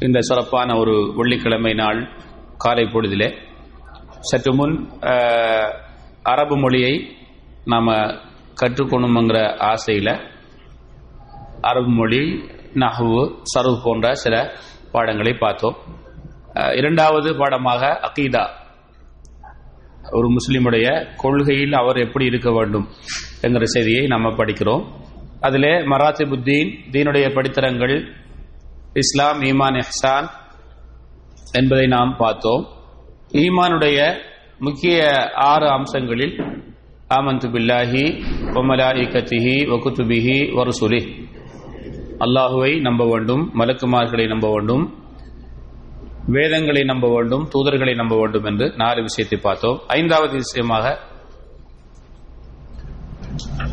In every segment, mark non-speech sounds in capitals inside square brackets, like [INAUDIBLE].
இந்த சிறப்பான ஒரு வெள்ளிக்கிழமை நாள் காலை பொழுதிலே. சற்று முன் அரபு மொழியை நாம் கற்றுக்கொள்ளணுங்கிற ஆசையில் அரபு மொழி நஹ்வு சரவு போன்ற சில பாடங்களை பார்த்தோம். இரண்டாவது பாடமாக அகீதா. ஒரு முஸ்லீமுடைய கொள்கையில் அவர் எப்படி இருக்க வேண்டும் என்கிற செய்தியை நாம் படிக்கிறோம். அதிலே மராத்திபுத்தீன் தீனுடைய படித்தரங்கள் இஸ்லாம் ஈமான் எஹ்சான் என்பதை நாம் பார்த்தோம். ஈமானுடைய முக்கிய ஆறு அம்சங்களில் ஆமந்து பில்லாஹி ஒமலாயிகத்திஹி வகுத்துபிஹி வருசுலி அல்லாஹுவை நம்ப வேண்டும் மலக்குமார்களை நம்ப வேண்டும் வேதங்களை நம்ப வேண்டும் தூதர்களை நம்ப வேண்டும் என்று நாலு விஷயத்தை பார்த்தோம். ஐந்தாவது விஷயமாக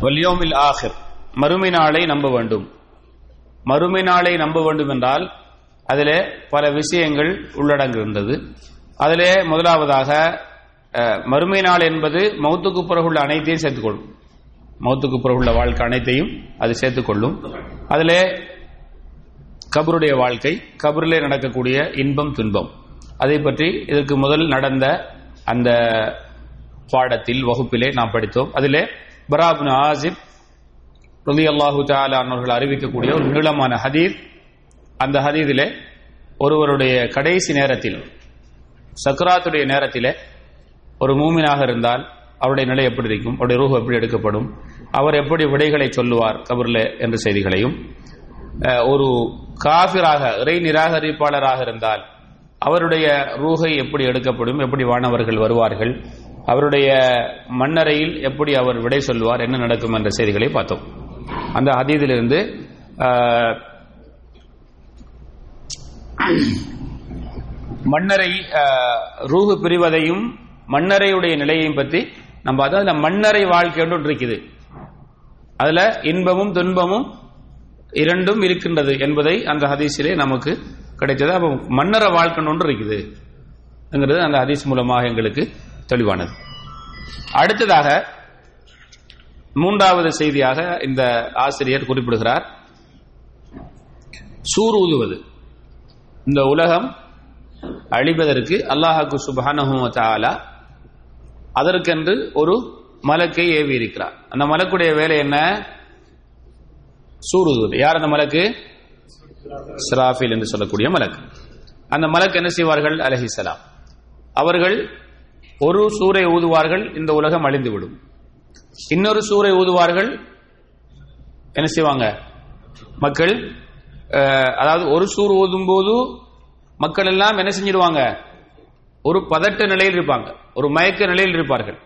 வல்யோமில் ஆஹிர் மறுமை நாளை நம்ப வேண்டும். மறுமை நாளை நம்ப வேண்டும் என்றால் அதிலே பல விஷயங்கள் உள்ளடங்குகின்றது அதிலே முதலாவதாக மறுமை நாள் என்பது மௌத்துக்கு பிறகுள்ள அனைத்தையும் சேர்த்துக்கொள்ளும். மௌத்துக்கு பிறகுள்ள வாழ்க்கை அனைத்தையும் அது சேர்த்துக்கொள்ளும். அதிலே கபருடைய வாழ்க்கை கபரிலே நடக்கக்கூடிய இன்பம் துன்பம். அதை பற்றி இதற்கு முதல் நடந்த அந்த பாடத்தில் வகுப்பிலே நாம் படித்தோம். அதிலே பராபின் ஆசிப் ரலி அல்லாஹு அவர்கள் அறிவிக்கக்கூடிய ஒரு நீளமான ஹதீத் அந்த ஹதீதிலே ஒருவருடைய கடைசி நேரத்தில் சக்ராத்துடைய நேரத்திலே ஒரு மூமினாக இருந்தால் அவருடைய நிலை எப்படி இருக்கும்? அவருடைய ரூஹ் எப்படி எடுக்கப்படும்? அவர் எப்படி விடைகளை சொல்லுவார் கபரில் என்ற செய்திகளையும் ஒரு காபிராக இறை நிராகரிப்பாளராக இருந்தால் அவருடைய ரூகை எப்படி எடுக்கப்படும்? எப்படி வானவர்கள் வருவார்கள்? அவருடைய மண்ணறையில் எப்படி அவர் விடை சொல்வார் என்ன நடக்கும்? என்ற செய்திகளை பார்த்தோம். அந்த ஹதீதிலிருந்து மன்னரை ரூகு ரூஹு பிரிவதையும் மன்னரையுடைய நிலையையும் பற்றி நம்ம அதாவது மன்னரை வாழ்க்கை ஒன்று இருக்குது. அதுல இன்பமும் துன்பமும் இரண்டும் இருக்கின்றது என்பதை அந்த ஹதீஸிலே நமக்கு கிடைத்தது. அப்போ மன்னர வாழ்க்கை ஒன்று இருக்குது. என்கிறது அந்த ஹதீஸ் மூலமாக எங்களுக்கு தெளிவானது. அடுத்ததாக மூன்றாவது செய்தியாக இந்த ஆசிரியர் குறிப்பிடுகிறார். சூர் ஊதுவது. இந்த உலகம் அழிப்பதற்கு அல்லாஹாக்கு சுபானஹாலா அதற்கென்று ஒரு மலக்கை ஏவி இருக்கிறார் அந்த மலக்குடைய வேலை என்ன? சூர் ஊதுவது. யார் அந்த மலக்கு? சிராஃபில் என்று சொல்லக்கூடிய மலக்கு. அந்த மலக்கு என்ன செய்வார்கள்? அலஹிசலாம் அவர்கள் ஒரு சூரை ஊதுவார்கள் இந்த உலகம் அழிந்துவிடும். இன்னொரு சூரை ஊதுவார்கள் என்ன செய்வாங்க? மக்கள் அதாவது ஒரு சூர் ஊதும் போது மக்கள் எல்லாம் என்ன செஞ்சிருவாங்க ஒரு பதட்ட நிலையில் இருப்பாங்க. ஒரு மயக்க நிலையில் இருப்பார்கள்.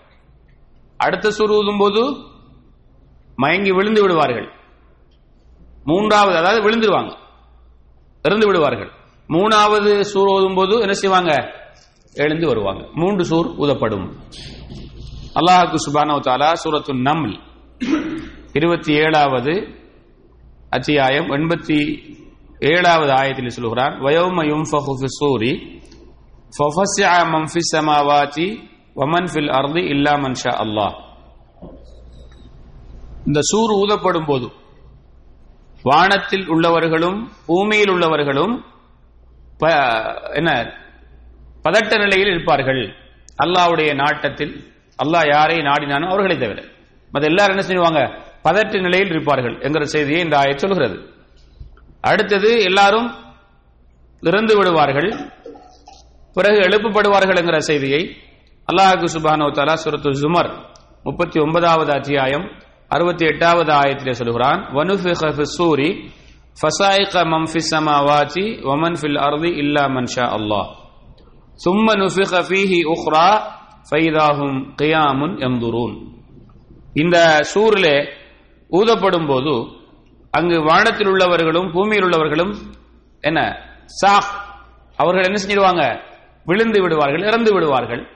அடுத்த சூர் ஊதும் போது மயங்கி விழுந்து விடுவார்கள். மூன்றாவது அதாவது விழுந்துருவாங்க. இறந்து விடுவார்கள். மூணாவது சூர் ஓதும் போது என்ன செய்வாங்க? எழுந்து வருவாங்க. மூன்று சூர் ஊதப்படும். அல்லாஹாக்கு சுபானோ தாலா சூரத்து நம்ல் இருபத்தி ஏழாவது அத்தியாயம் எண்பத்தி ஏழாவது ஆயத்தில் சொல்கிறான் வயோம யும்ஃபஹு சூரி ஃபஃபஸ்ஸஅ மன் ஃபிஸ் வமன் ஃபில் அர்தி இல்லா மன்ஷா அல்லாஹ். இந்த சூர் ஊதப்படும் போது வானத்தில் உள்ளவர்களும் பூமியில் உள்ளவர்களும் ப- என்ன பதட்ட நிலையில் இருப்பார்கள். அல்லாஹ்வுடைய நாட்டத்தில் அல்லாஹ் யாரை நாடினானோ அவர்களை தவிர. மத்த எல்லாரும் என்ன செய்வாங்க? பதற்ற நிலையில் இருப்பார்கள் என்கிற செய்தியை இந்த ஆயத் சொல்கிறது அடுத்தது எல்லாரும் இறந்து விடுவார்கள். பிறகு எழுப்பப்படுவார்கள் என்கிற செய்தியை அல்லாஹு சுபானோ தலா சுரத்து ஜுமர் முப்பத்தி ஒன்பதாவது அத்தியாயம் அறுபத்தி எட்டாவது ஆயத்திலே சொல்கிறான் வனுஃபி சூரி ஃபசாயிக மம் ஃபி சமாவாதி வமன் ஃபில் அர்தி இல்லா மன்ஷா அல்லாஹ். சும்ம நுஃபிக ஃபீஹி உஹ்ரா ஃபைதாகும் கியாமுன் எம்துரூன் இந்த சூரிலே ஊதப்படும் போது அங்கு வானத்தில் உள்ளவர்களும் பூமியில் உள்ளவர்களும் என்ன? சாஃப். அவர்கள் என்ன செஞ்சிருவாங்க விழுந்து விடுவார்கள் இறந்து விடுவார்கள்.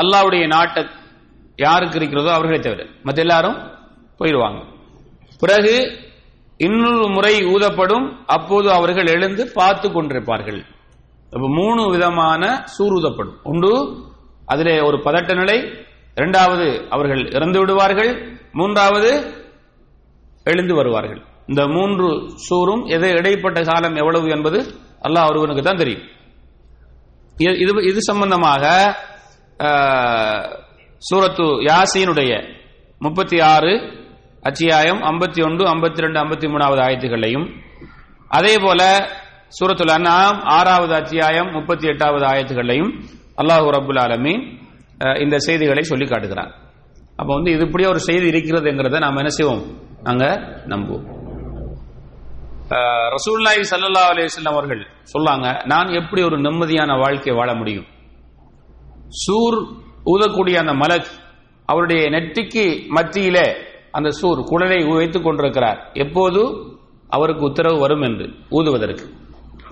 அல்லாவுடைய நாட்டை யாருக்கு இருக்கிறதோ அவர்களை தவிர. மற்ற எல்லாரும் போயிடுவாங்க. பிறகு இன்னொரு முறை ஊதப்படும் அப்போது அவர்கள் எழுந்து பார்த்து கொண்டிருப்பார்கள். இப்போ மூணு விதமான சூருதப்படும். உண்டு அதிலே ஒரு பதட்ட நிலை இரண்டாவது அவர்கள் இறந்து விடுவார்கள் மூன்றாவது எழுந்து வருவார்கள். இந்த மூன்று சூரும் எது இடைப்பட்ட காலம் எவ்வளவு என்பது அல்லாஹ் ஒருவனுக்கு தான் தெரியும். இது- இது இது சம்பந்தமாக சூரத்து யாசீனுடைய முப்பத்தி ஆறு அத்தியாயம் ஐம்பத்தி ஒன்று ஐம்பத்தி ரெண்டு ஐம்பத்தி மூணாவது ஆயத்துகளையும் அதே போல சூரத்துல் அன்ஆம் ஆறாவது அத்தியாயம் முப்பத்தி எட்டாவது ஆயத்துகளையும் அல்லாஹு ரபுல் ஆலமீன் இந்த செய்திகளை சொல்லி காட்டுகிறார். அப்ப வந்து இது இப்படியே ஒரு செய்தி இருக்கிறதுங்கிறத நாம் என்ன செய்வோம்? நாங்க நம்புவோம். அஹ், சல்லா அலிஸ்லாம் அவர்கள் சொல்லாங்க நான் எப்படி ஒரு நிம்மதியான வாழ்க்கையை வாழ முடியும்? சூர் ஊதக்கூடிய அந்த மலக் அவருடைய நெற்றிக்கு மத்தியிலே அந்த சூர் குழலை வைத்துக் கொண்டிருக்கிறார். எப்போது? அவருக்கு உத்தரவு வரும் என்று ஊதுவதற்கு.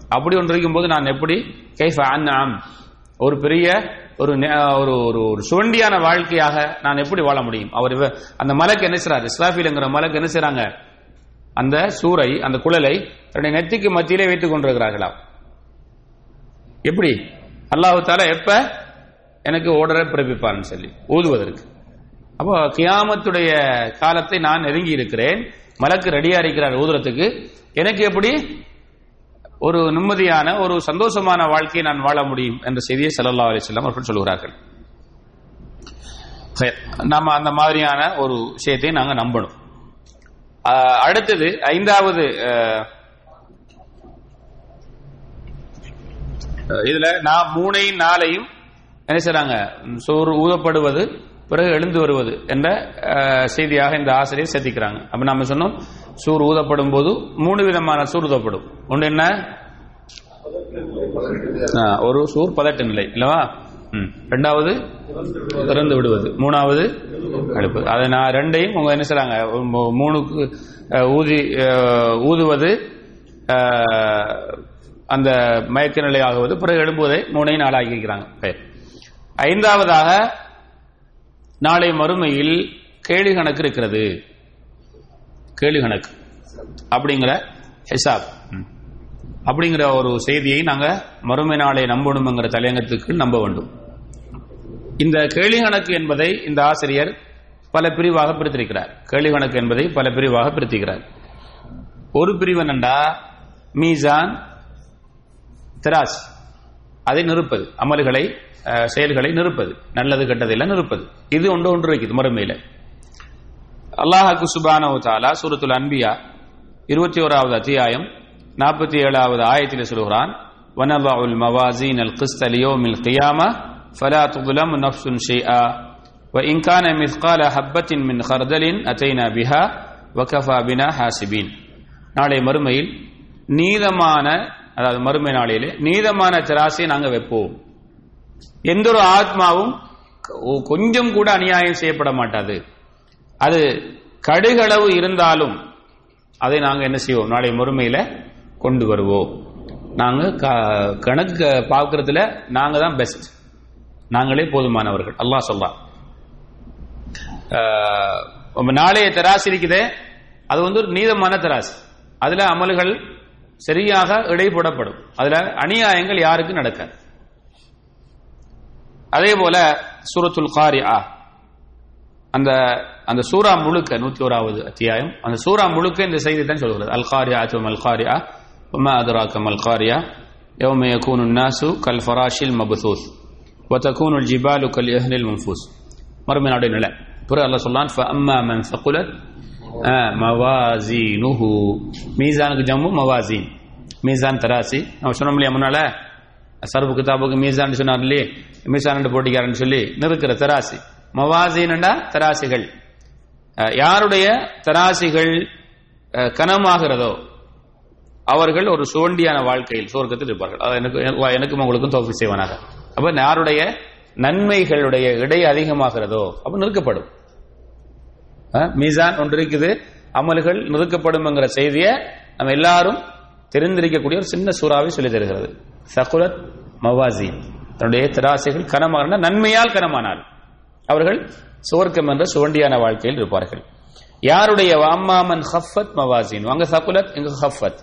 அப்படி ஒன்று இருக்கும்போது நான் எப்படி? கைஃப அன்ஆம் ஒரு பெரிய ஒரு ஒரு ஒரு ஒரு சுவண்டியான வாழ்க்கையாக நான் எப்படி வாழ முடியும்? அவர் அந்த மலக்கு என்ன செய்றாரு? இஸ்ராஃபில்ங்கிற மலக்கு என்ன செய்றாங்க? அந்த சூரை அந்த குழலை தன்னுடைய நெத்திக்கு மத்தியிலே வைத்துக் கொண்டிருக்கிறார்களாம். எப்படி? அல்லாஹு தாலா எப்ப? எனக்கு ஓர்டரை பிறப்பிப்பார்னு சொல்லி ஊதுவதற்கு. அப்போ கியாமத்துடைய காலத்தை நான் நெருங்கி இருக்கிறேன் மலக்கு ரெடியா இருக்கிறார் ஊதுறதுக்கு. எனக்கு எப்படி? ஒரு நிம்மதியான ஒரு சந்தோஷமான வாழ்க்கையை நான் வாழ முடியும் என்ற செய்தியை ஸல்லல்லாஹு அலைஹி வஸல்லம் அவர்கள் சொல்கிறார்கள் நம்ம நாம அந்த மாதிரியான ஒரு விஷயத்தை நாங்க நம்பணும். அடுத்தது ஐந்தாவது இதுல நான் மூணையும் நாளையும் என்ன செய்றாங்க? சோறு ஊதப்படுவது பிறகு எழுந்து வருவது என்ற செய்தியாக இந்த ஆசிரியர் சேர்த்திக்கிறாங்க அப்ப நம்ம சொன்னோம் சூர் ஊதப்படும் போது மூணு விதமான சூர் ஊதப்படும். ஒன்று என்ன? ஒரு சூர் பதட்ட நிலை இல்லவா? ம். ரெண்டாவது திறந்து விடுவது. மூணாவது அழுப்பு அதை நான் ரெண்டையும் உங்க என்ன செய்றாங்க? மூணுக்கு ஊதி ஊதுவது அந்த மயக்க நிலை ஆகுவது பிறகு எழும்புவதை மூணையும் நாளாகி இருக்கிறாங்க ஐந்தாவதாக நாளை மறுமையில் கேள்வி கணக்கு இருக்கிறது. கேள்வி கணக்கு. அப்படிங்கிற ஹிசாப். அப்படிங்கிற ஒரு செய்தியை நாங்க மறுமை நாளை நம்பணுங்கிற தலையங்கத்துக்கு நம்ப வேண்டும். இந்த கேள்வி கணக்கு என்பதை இந்த ஆசிரியர் பல பிரிவாக பிரித்திருக்கிறார். கேள்வி கணக்கு என்பதை பல பிரிவாக பிரித்திருக்கிறார். ஒரு பிரிவு என்னண்டா? மீசான் திராஸ். அதை நிறுப்பது. அமல்களை செயல்களை நிறுப்பது. நல்லது கெட்டதெல்லாம் நிறுப்பது. இது ஒன்று ஒன்று இருக்குது மறுமையில. அல்லாஹாக்கு சுபானவு தாலா சூரத்துல் அன்பியா இருபத்தி ஓராவது அத்தியாயம் நாற்பத்தி ஏழாவது ஆயத்தில் சொல்கிறான் وَنَضَعُ الْمَوَازِينَ الْقِسْطَ لِيَوْمِ الْقِيَامَةِ فَلَا تُظْلَمُ نَفْسٌ شَيْئًا وَإِنْ كَانَ مِثْقَالَ حَبَّةٍ مِنْ خَرْدَلٍ أَتَيْنَا بِهَا وَكَفَى بِنَا حَاسِبِينَ நாளை மறுமையில் நீதமான அதாவது மறுமை நாளையிலே நீதமான திராசை நாங்க வைப்போம் எந்த ஒரு ஆத்மாவும் கொ- கொஞ்சம் கூட அநியாயம் செய்யப்பட மாட்டாது அது கடுகளவு இருந்தாலும் அதை நாங்கள் என்ன செய்வோம்? நாளை மறுமையில கொண்டு வருவோம். நாங்கள் க- கணக்கு பார்க்கறதுல நாங்கள் தான் பெஸ்ட் நாங்களே போதுமானவர்கள். அல்லாஹ் சொல்லா நம்ம நாளைய தராசு இருக்குதே. அது வந்து ஒரு நீதமான தராசு. அதில் அமல்கள் சரியாக இடைப்படப்படும் அதில் அநியாயங்கள் யாருக்கும் நடக்காது. அதே போல சூரத்துல் காரியா அந்த அந்த சூரா முழுக்க நூத்தி ஓராவது அத்தியாயம் அந்த சூரா முழுக்க இந்த செய்தி தான் சொல்கிறது அல் காரியா அத்துவம் அல் காரியா உமா அதுராக்கம் அல் காரியா يوم يكون الناس كالفراش المبثوث وتكون الجبال كالإهل المنفوس மறுமை நாடு நிலை பிறகு அல்லாஹ் சொல்லான் فأما من ثقلت آه، موازينه மீசானுக்கு ஜம்மு மவாசீன் மீசான் தராசி நம்ம சொன்னோம் இல்லையா முன்னால சர்பு கிதாபுக்கு மீசான் சொன்னார் இல்லையே மீசான் போட்டிக்காரன்னு சொல்லி நிறுக்கிற தராசி மவாசீனண்டா தராசிகள். யாருடைய தராசிகள் கனமாகிறதோ அவர்கள் ஒரு சுவண்டியான வாழ்க்கையில் சோர்க்கத்தில் இருப்பார்கள். அது எனக்கு எனக்கும் உங்களுக்கும் தோல்வி செய்வனாக. அப்ப யாருடைய நன்மைகளுடைய இடை அதிகமாகிறதோ அப்ப நிறுக்கப்படும். மீசான் ஒன்று இருக்குது அமல்கள் நிறுக்கப்படும் என்கிற செய்தியை நம்ம எல்லாரும் தெரிந்திருக்கக்கூடிய ஒரு சின்ன சூறாவை சொல்லி தருகிறது. சகுலத் மவாசி தன்னுடைய திராசைகள் கனமான நன்மையால் கனமானார் அவர்கள் சுவர்க்கம் என்ற சுவண்டியான வாழ்க்கையில் இருப்பார்கள். யாருடைய வாமாமன் ஹஃபத் மவாசின்? அங்க சகுலத் இங்க ஹஃபத்.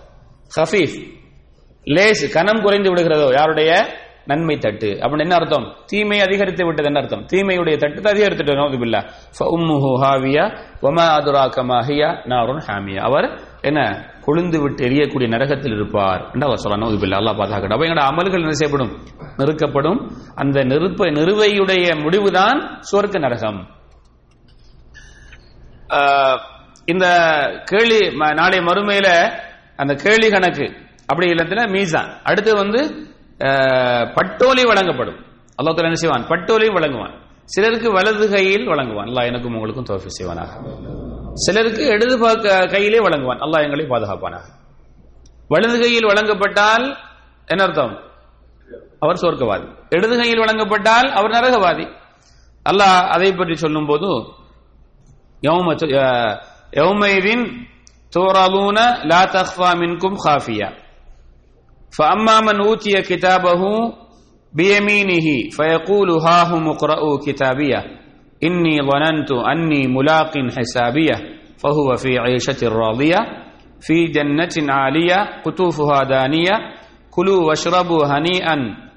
ஹஃபீஃப். லேஸ் கனம் குறைந்து விடுகிறதோ? யாருடைய? நன்மை தட்டு. அப்படின்னு என்ன அர்த்தம்? தீமை அதிகரித்து விட்டது என்ன அர்த்தம்? தீமையுடைய தட்டு அதிகரித்துட்டு நோதுபில்லா ஃபஉம்முஹு ஹாவியா வமா அதுராக மாஹியா நாருன் ஹாமியா. அவர் என்ன? கொழுந்து விட்டு எரியக்கூடிய நரகத்தில் இருப்பார். என்று அவர் சொல்லணும் நோதுபில்லா அல்லாஹ் பாதுகாக்கட்டும். அப்ப எங்களோட அமல்கள் என்ன செய்யப்படும் நெருக்கப்படும். அந்த நெருப்ப நிறுவையுடைய முடிவுதான் சுவர்க்க நரகம். இந்த கேள்வி ம- நாளை மறுமையில அந்த கேள்வி கணக்கு அப்படி இல்லத்துல மீசான். அடுத்து வந்து பட்டோலி வழங்கப்படும். அல்லாஹ் என்ன செய்வான்? பட்டோலி வழங்குவான். சிலருக்கு வலது கையில் வழங்குவான். எனக்கும் உங்களுக்கும் தோஃபி செய்வானாக. சிலருக்கு இடது பக்க- கையிலே வழங்குவான் அல்லாஹ் எங்களை பாதுகாப்பானாக வலது கையில் வழங்கப்பட்டால் என்ன அர்த்தம் அவர் சொர்க்கவாதி இடது கையில் வழங்கப்பட்டால் அவர் நரகவாதி அல்லாஹ் அதை பற்றி சொல்லும் போது يوم ت- آه، يومئذ تعرضون لا تخفى منكم خافية فأما من أوتي كتابه بيمينه فيقول ها هم اقرءوا كتابيه إني ظننت أني ملاق حسابيه فهو في عيشة راضية في جنة عالية قطوفها دانية كلوا واشربوا هنيئا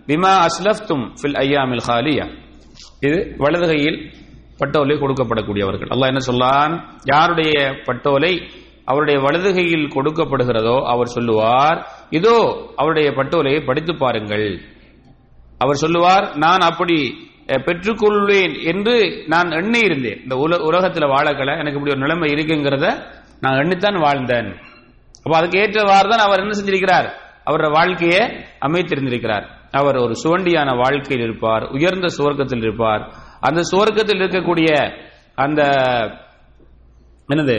بما أسلفتم في الأيام الخالية இது வலது கையில் பட்டோலை கொடுக்கப்படக்கூடியவர்கள் அல்லாஹ் என்ன சொல்லான் யாருடைய பட்டோலை அவருடைய வலது கையில் கொடுக்கப்படுகிறதோ அவர் சொல்லுவார் இதோ அவருடைய பட்டோலையை படித்து பாருங்கள் அவர் சொல்லுவார் நான் அப்படி அஹ், பெற்றுக்கொள்வேன் என்று நான் எண்ணி இருந்தேன் இந்த உல உலகத்தில் வாழக்கல எனக்கு இப்படி ஒரு நிலைமை இருக்குங்கிறத நான் எண்ணித்தான் வாழ்ந்தேன். அப்போ அதுக்கு ஏற்றவாறு தான் அவர் என்ன செஞ்சிருக்கிறார்? அவரோட வாழ்க்கையை அமைத்திருந்திருக்கிறார். அவர் ஒரு சுவண்டியான வாழ்க்கையில் இருப்பார் உயர்ந்த சுவர்க்கத்தில் இருப்பார். அந்த சுவர்க்கத்தில் இருக்கக்கூடிய அந்த என்னது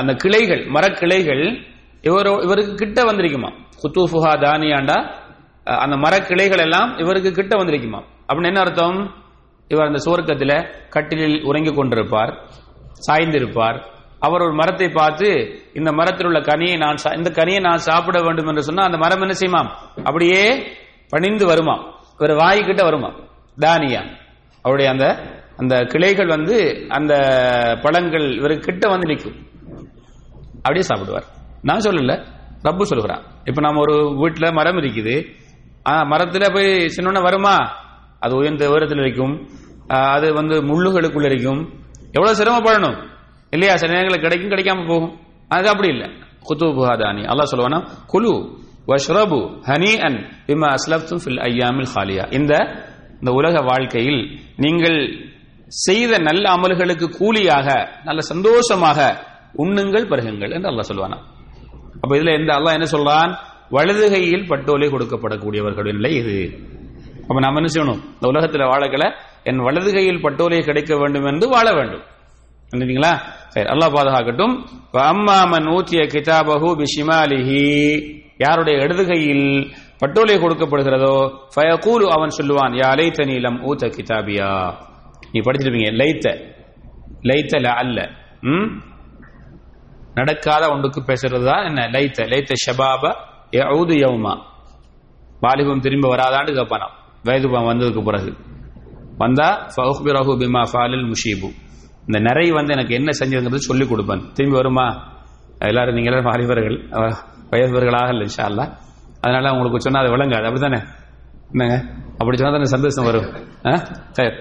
அந்த கிளைகள் மரக்கிளைகள் இவர் இவருக்கு கிட்ட வந்திருக்குமா குத்தூஃபுஹா தானியாண்டா அந்த மரக்கிளைகள் எல்லாம் இவருக்கு கிட்ட வந்திருக்குமா அப்படின்னு என்ன அர்த்தம்? இவர் அந்த சுவர்க்கத்தில் கட்டிலில் உறங்கிக் கொண்டிருப்பார் சாய்ந்திருப்பார். அவர் ஒரு மரத்தை பார்த்து இந்த மரத்தில் உள்ள கனியை நான் சா- இந்த கனியை நான் சாப்பிட வேண்டும் என்று சொன்னா அந்த மரம் என்ன செய்யுமாம்? அப்படியே பணிந்து வருமாம். இவர் வாய்க்கிட்ட வருமாம். தானியா. அவருடைய அந்த அந்த கிளைகள் வந்து அந்த பழங்கள் இவருக்கு கிட்ட வந்து நிற்கும். அப்படியே சாப்பிடுவார். நான் சொல்லல. ரப்பு சொல்கிறான் இப்ப நம்ம ஒரு வீட்டுல மரம் இருக்குது. ஆ, மரத்துல போய் சின்ன வருமா? அது உயர்ந்த உயரத்தில் இருக்கும். அது வந்து முள்ளுகளுக்குள்ள இருக்கும். எவ்வளவு சிரமப்படணும்? இல்லையா? சில நேரங்களில் கிடைக்கும் கிடைக்காம போகும். அது அப்படி இல்லை. குத்து புகாதானி அல்லாஹ் சொல்லுவானா? குலு வஷ்ரபு ஹனி அன் பிமா அஸ்லப்தும் ஃபில் ஐயாமில் ஹாலியா. இந்த இந்த உலக வாழ்க்கையில் நீங்கள் செய்த நல்ல அமல்களுக்கு கூலியாக நல்ல சந்தோஷமாக உண்ணுங்கள் பருகுங்கள் என்று அல்லாஹ் சொல்லுவானா? அப்ப இதுல எந்த அல்லாஹ் என்ன சொல்றான்? வலதுகையில் பட்டோலை கொடுக்கப்படக்கூடியவர்களின் நிலை இது. அப்ப நாம என்ன செய்யணும்? இந்த உலகத்துல வாழக்கல என் வலது கையில் பட்டோலை கிடைக்க வேண்டும் என்று வாழ வேண்டும். இல்லைங்களா சரி அல்லாஹ் பாதுகாக்கட்டும். அம்மாமன் அம்மா ஊத்திய கிதாபஹு பிஷிமாலிஹி. யாருடைய இடது கையில் பட்டோலை கொடுக்கப்படுகிறதோ ஃபயகூலு அவன் சொல்லுவான் யா லைத்த நீலம் ஊத்த கிதாபியா. நீ படிச்சிருப்பீங்க லைத்த. லைத்த ல அல்ல. ம்? நடக்காத ஒன்றுக்கு பேசுறது தான் என்ன? லைத்த. லைத்த ஷபாப யஊது யவுமா வாலிபம் திரும்ப வராதான்னு கேட்பானாம் வயது வந்ததுக்கு பிறகு. வந்தா ஃபௌஹ்பிரஹு பிமா ஃபாலில் முஷீபு. இந்த நிறை வந்து எனக்கு என்ன செஞ்சதுங்கிறது சொல்லி கொடுப்பேன். திரும்பி வருமா? எல்லாரும் நீங்க எல்லாரும் அறிவர்கள் வயதுவர்களாக இல்லை இன்ஷா அல்லாஹ் அதனால உங்களுக்கு சொன்னா அது விளங்காது. அப்படித்தானே? என்னங்க? அப்படி சொன்னா தானே சந்தோஷம் வரும். ஆ? சரி.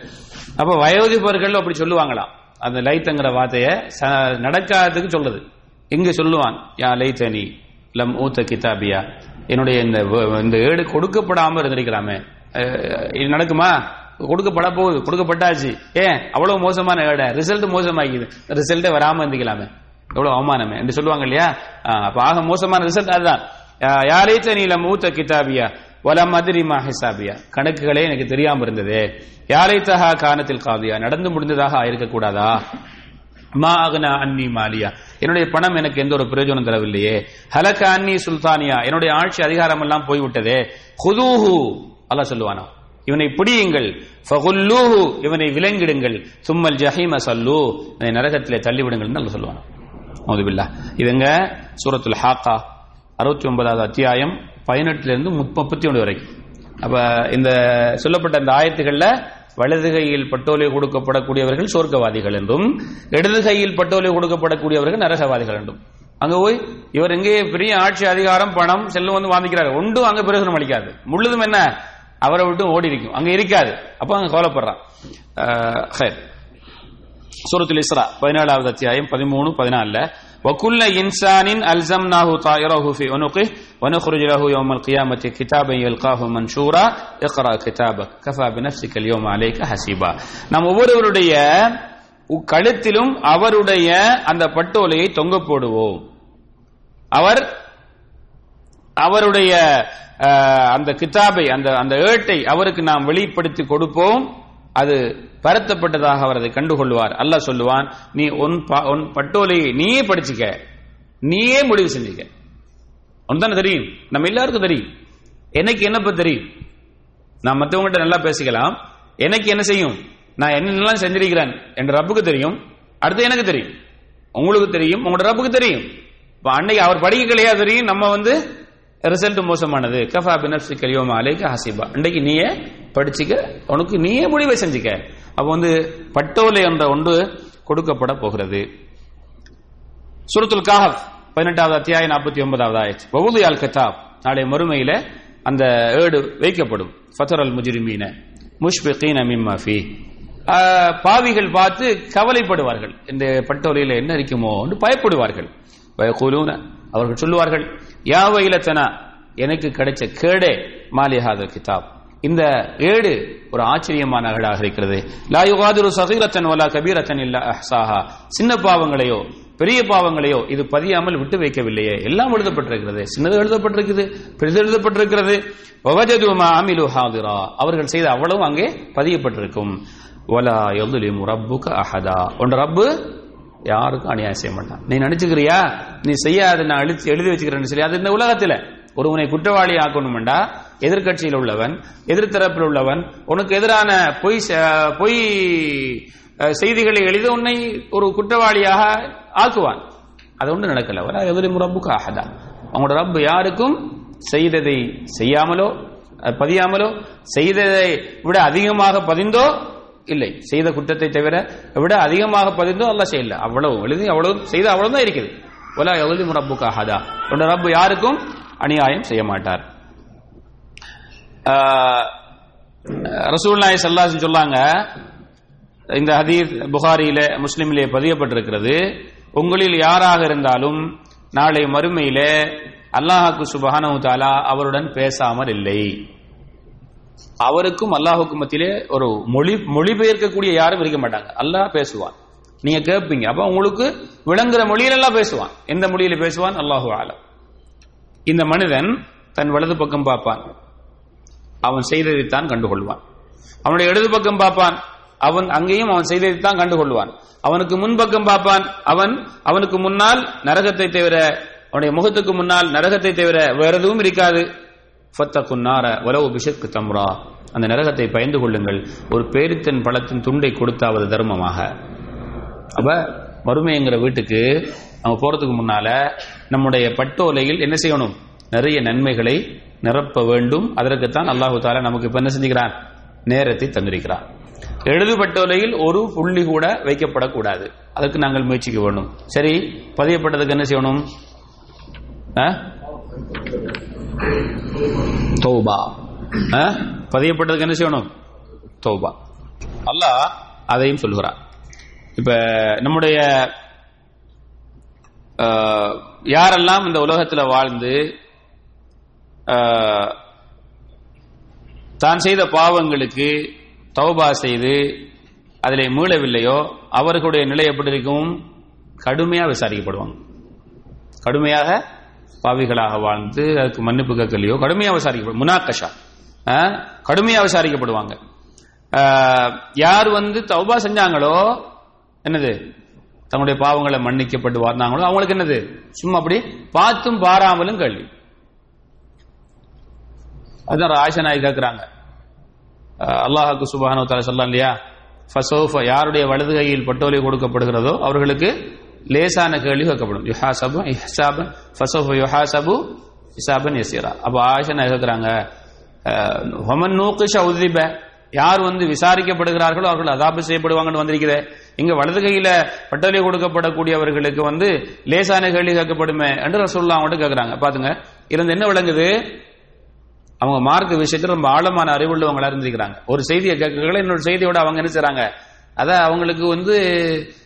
அப்ப வயோதிபர்கள் அப்படி சொல்லுவாங்களாம். அந்த லைத்துங்கிற வார்த்தைய ச- நடக்காததுக்கு சொல்லுது இங்க சொல்லுவான் யா லைத்தனி லம் ஊத்த கிதாபியா. என்னுடைய இந்த இந்த ஏடு கொடுக்கப்படாம இருந்திருக்கலாமே. இது நடக்குமா? கொடுக்கப்பட போகுது கொடுக்கப்பட்டாச்சு. ஏன்? அவ்வளவு மோசமான ஏட ரிசல்ட் மோசமாகிது. ரிசல்ட்டே வராம இருந்துக்கலாமே. எவ்வளவு அவமானமே. என்று சொல்லுவாங்க இல்லையா? அப்ப ஆக மோசமான ரிசல்ட் அதுதான். யாரைத்த நீல மூத்த கிதாபியா? வலம் அதிரிமா ஹிசாபியா? கணக்குகளே எனக்கு தெரியாம இருந்தது. யாரைத்தஹா கானத்தில் காவியா? நடந்து முடிந்ததாக இருக்கக்கூடாதா மா அகனா அன்னி மாலியா. என்னுடைய பணம் எனக்கு எந்த ஒரு பிரயோஜனம் தரவில்லையே. ஹலக அன்னி சுல்தானியா? என்னுடைய ஆட்சி அதிகாரம் எல்லாம் போய்விட்டதே. ஹுதூஹு அல்லாஹ் சொல்லுவானா? இவனை பிடியுங்கள். ஃபகுல்லூஹு இவனை விலங்கிடுங்கள். சும்மல் ஜஹீம சல்லு. இவனை நரகத்திலே தள்ளிவிடுங்கள் என்று சொல்லுவான்? சொல்லுவானா இதுங்க சூரத்துல் ஹாக்கா அறுபத்தி ஒன்பதாவது அத்தியாயம் பதினெட்டுலேருந்து முப்பத்தி ஒன்று வரைக்கும். அப்ப இந்த சொல்லப்பட்ட இந்த ஆயத்துகள்ல வலது கையில் பட்டோலை கொடுக்கப்படக்கூடியவர்கள் சொர்க்கவாதிகள் என்றும் இடது கையில் பட்டோலை கொடுக்கப்படக்கூடியவர்கள் நரகவாதிகள் என்றும். அங்க போய் இவர் எங்கே பெரிய ஆட்சி அதிகாரம் பணம் செல்வம் வந்து வாங்கிக்கிறார். ஒன்றும் அங்க பிரயோஜனம் அளிக்காது. முழுதும் என்ன? அவரை விட்டு ஓடி இருக்கும் அங்க இருக்காது அப்ப அங்க கவலைப்படுறான் அஹ், ஹைர். சூரத்துல் இஸ்ரா பதினேழாவது அத்தியாயம் பதிமூணு பதினாலுல وكل إنسان ألزمناه طائره في عنقه ونخرج له يوم القيامة كتابا يلقاه منشورا اقرأ كتابك كفى بنفسك اليوم عليك حسيبا நாம் ஒவ்வொருவருடைய உ- கழுத்திலும் அவருடைய அந்த பட்டோலையை தொங்க போடுவோம் அவர் அவருடைய அஹ், அந்த கிதாபை அந்த அந்த ஏட்டை அவருக்கு நாம் வெளிப்படுத்தி கொடுப்போம். அது பரத்தப்பட்டதாக அவர் அதை கண்டுகொள்வார். அல்லாஹ் சொல்லுவான் நீ உன் ப- உன் பட்டோலையை நீயே படிச்சுக்க. நீயே முடிவு செஞ்சுக்க. உனக்கு தெரியும்? நம்ம எல்லாருக்கும் தெரியும். எனக்கு என்னப்ப தெரியும்? நான் மற்றவங்ககிட்ட நல்லா பேசிக்கலாம். எனக்கு என்ன செய்யும்? நான் என்னென்னலாம் செஞ்சிருக்கிறேன் என் ரப்புக்கு தெரியும். அடுத்து எனக்கு தெரியும். உங்களுக்கு தெரியும் உங்களோட ரப்புக்கு தெரியும். இப்போ அன்னைக்கு அவர் படிக்கலையா தெரியும்? நம்ம வந்து ரிசல்ட் மோசமானது. கஃபா பினப்சி கலியோமா அலைக்க ஹசிபா. இன்றைக்கு நீயே படிச்சுக்க உனக்கு நீயே முடிவை செஞ்சுக்க. அப்ப வந்து பட்டோலை என்ற ஒன்று கொடுக்கப்பட போகிறது. சூரத்துல் காஹப் பதினெட்டாவது அத்தியாயம் நாற்பத்தி ஒன்பதாவது ஆயிடுச்சு வவுது அல் கத்தாப். நாளை மறுமையில அந்த ஏடு வைக்கப்படும். ஃபத்தர் அல் முஜிரிமீன. முஷ்பிகீன மிம்மா ஃபீ. பாவிகள் பார்த்து கவலைப்படுவார்கள். இந்த பட்டோலையில் என்ன இருக்குமோ என்று பயப்படுவார்கள். பயக்கூலூன அவர்கள் சொல்லுவார்கள் யா வயலத்தனா எனக்கு கிடைச்ச கேடே மாலிஹாதல் கிதாப். இந்த ஏடு ஒரு ஆச்சரியமான அகடாக இருக்கிறது. லா யுகாதிரு சகீரத்தன் வலா கபீரத்தன் இல்ல அஹ்சாஹா. சின்ன பாவங்களையோ பெரிய பாவங்களையோ இது பதியாமல் விட்டு வைக்கவில்லையே. எல்லாம் எழுதப்பட்டிருக்கிறது. சின்னது எழுதப்பட்டிருக்குது பெரிது எழுதப்பட்டிருக்கிறது. வவஜது அமிலு ஹாதிரா. அவர்கள் செய்த அவ்வளவு அங்கே பதியப்பட்டிருக்கும். ஒலா யதுலிமு ரப்புக அஹதா. ஒன்று ரப்பு யாருக்கும் அநியாயம் செய்ய மாட்டான். நீ நினைச்சுக்கிறியா? நீ செய்யாத நான் எழுதி எழுதி வச்சுக்கிறேன்னு சொல்லி அது இந்த உலகத்துல. ஒருவனை குற்றவாளி ஆக்கணும்டா எதிர்க்கட்சியில் உள்ளவன் எதிர்த்தரப்பில் உள்ளவன் உனக்கு எதிரான பொய் ச- பொய் செய்திகளை எழுதி உன்னை ஒரு குற்றவாளியாக ஆக்குவான். அது ஒன்று நடக்கல. வர எதிரி ரப்புக்கு ஆகதா அவங்களோட ரப்பு யாருக்கும் செய்ததை செய்யாமலோ பதியாமலோ செய்ததை விட அதிகமாக பதிந்தோ இல்லை. செய்த குற்றத்தை தவிர விட அதிகமாக பதிந்தோ அல்ல செய்யல. அவ்வளவு எழுதி அவ்வளவு செய்த அவ்வளவு தான் இருக்குது. ஒலா எழுதி ரப்புக்கு ஆகதா உன்னோட ரப்பு யாருக்கும் அநியாயம் செய்ய மாட்டார். ரசூல் நாய் சல்லாஸ் சொல்லாங்க இந்த ஹதீஸ் புகாரியில முஸ்லீமிலே பதியப்பட்டிருக்கிறது. உங்களில் யாராக இருந்தாலும் நாளை மறுமையிலே அல்லாஹாக்கு சுபஹானு தாலா அவருடன் பேசாமல் இல்லை. அவருக்கும் அல்லாஹுக்கும் மத்தியிலே ஒரு மொழி மொழிபெயர்க்கக்கூடிய யாரும் இருக்க மாட்டாங்க. அல்லாஹ் பேசுவான். நீங்க கேட்பீங்க அப்ப உங்களுக்கு விளங்குற மொழியிலெல்லாம் பேசுவான். எந்த மொழியில பேசுவான்? அல்லாஹு ஆலம் இந்த மனிதன் தன் வலது பக்கம் பார்ப்பான். அவன் செய்ததைத்தான் கண்டுகொள்வான். அவனுடைய இடது பக்கம் பார்ப்பான். அவன் அங்கேயும் அவன் செய்ததைத்தான் கண்டுகொள்வான். அவனுக்கு முன்பக்கம் பார்ப்பான். அவன் அவனுக்கு முன்னால் நரகத்தை தவிர அவனுடைய முகத்துக்கு முன்னால் நரகத்தை தவிர வேற எதுவும் இருக்காது. ஃபத்தகுன்னார வலவு பிஷக்கு தம்ரா. அந்த நரகத்தை பயந்து கொள்ளுங்கள். ஒரு பேரித்தன் பழத்தின் துண்டை கொடுத்தாவது தர்மமாக. அப்ப மறுமைங்கிற வீட்டுக்கு நம்ம போறதுக்கு முன்னால நம்முடைய பட்டோலையில் என்ன செய்யணும்? நிறைய நன்மைகளை நிரப்ப வேண்டும். அதற்குத்தான் அல்லாஹு தாலா நமக்கு இப்ப என்ன செஞ்சுக்கிறான்? நேரத்தை தந்திருக்கிறான். எழுதுபட்டோலையில் ஒரு புள்ளி கூட வைக்கப்படக்கூடாது. அதற்கு நாங்கள் முயற்சிக்க வேண்டும். சரி பதியப்பட்டதுக்கு என்ன செய்யணும்? ஆ? தௌபா. ஆ? பதியப்பட்டதுக்கு என்ன செய்யணும்? தௌபா. அல்லாஹ் அதையும் சொல்லுகிறார். இப்ப நம்முடைய யாரெல்லாம் இந்த உலகத்தில் வாழ்ந்து தான் செய்த பாவங்களுக்கு தௌபா செய்து அதில் மீளவில்லையோ அவர்களுடைய நிலை எப்படி இருக்கும்? கடுமையாக விசாரிக்கப்படுவாங்க. கடுமையாக பாவிகளாக வாழ்ந்து அதுக்கு மன்னிப்பு கேட்கலையோ கடுமையாக விசாரிக்கப்படும். முனாக்கஷா. கடுமையாக விசாரிக்கப்படுவாங்க. ஆஹ், யார் வந்து தௌபா செஞ்சாங்களோ என்னது? தங்களுடைய பாவங்களை மன்னிக்கப்பட்டு வாழ்ந்தாங்களோ அவங்களுக்கு என்னது? சும்மா அப்படி பார்த்தும் பாராமலும் கேள்வி. அதுதான் ஆயிஷா கேட்கிறாங்க. அல்லாஹாக்கு சுபஹானு தாலா சொல்லலாம் இல்லையா? ஃபசோஃப யாருடைய வலது கையில் பட்டோலை கொடுக்கப்படுகிறதோ அவர்களுக்கு லேசான கேள்வி கேட்கப்படும் யுஹாசபு இஹ்சாபன் ஃபசோஃப யுஹாசபு இசாபன் யசீரா அப்போ ஆயிஷா கேட்குறாங்க கேட்கிறாங்க ஹொமன் நூக்குஷ உதிப யார் வந்து விசாரிக்கப்படுகிறார்களோ அவர்கள் அதாபு செய்யப்படுவாங்கன்னு வந்திருக்கிறேன் இங்க வலது கையில பட்டலி கொடுக்கப்படக்கூடியவர்களுக்கு வந்து லேசான கேள்வி கேட்கப்படுமே என்று ரசூல்லா அவங்கள்ட்ட கேட்குறாங்க பாத்துங்க இருந்து என்ன விளங்குது அவங்க மார்க் விஷயத்துல ரொம்ப ஆழமான அறிவுள்ளவங்களா இருந்திருக்கிறாங்க ஒரு செய்தியை கேட்கல இன்னொரு செய்தியோட அவங்க என்ன செய்றாங்க அத அவங்களுக்கு வந்து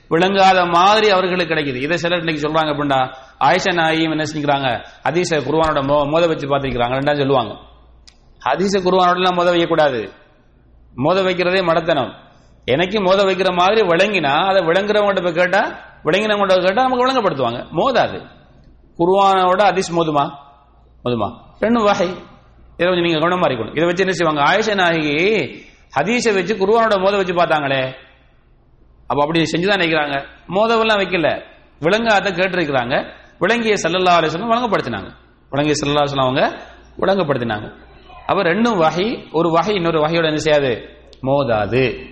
விளங்காத மாதிரி அவர்களுக்கு கிடைக்குது. இதை சிலர் இன்னைக்கு சொல்றாங்க அப்படின்னா ஆயிஷா நாயும் என்ன செஞ்சுக்கிறாங்க? ஹதீஸ குருவானோட மோ மோத வச்சு பார்த்திருக்கிறாங்க. ரெண்டா சொல்லுவாங்க. ஹதீஸ குருவானோட எல்லாம் மோத வைக்கக்கூடாது. மோத வைக்கிறதே மடத்தனம். எனக்கு மோத வைக்கிற மாதிரி விளங்கினா அதை விளங்குறவங்கள்ட்ட போய் கேட்டா விளங்கினவங்கள்ட்ட கேட்டா நமக்கு விளங்கப்படுத்துவாங்க. மோதாது. குருவானோட ஹதீஸ் மோதுமா? மோதுமா. ரெண்டு வகை. இதை கொஞ்சம் நீங்க கவனமா இருக்கணும் இதை வச்சு என்ன செய்வாங்க? ஆயிஷா நாயகி ஹதீஸை வச்சு குருவானோட மோத வச்சு பார்த்தாங்களே அப்ப அப்படி செஞ்சுதான் நினைக்கிறாங்க. மோதவெல்லாம் வைக்கல. விளங்காத கேட்டிருக்கிறாங்க. விளங்கிய சல்லல்லா அலிஸ்லாம் வழங்கப்படுத்தினாங்க. விளங்கிய சல்லல்லா அலிஸ்லாம் அவங்க விளங்கப்படுத்தினாங்க. அப்போ ரெண்டும் வகை ஒரு வகை இன்னொரு வகையோட என்ன செய்யாது? மோதாது.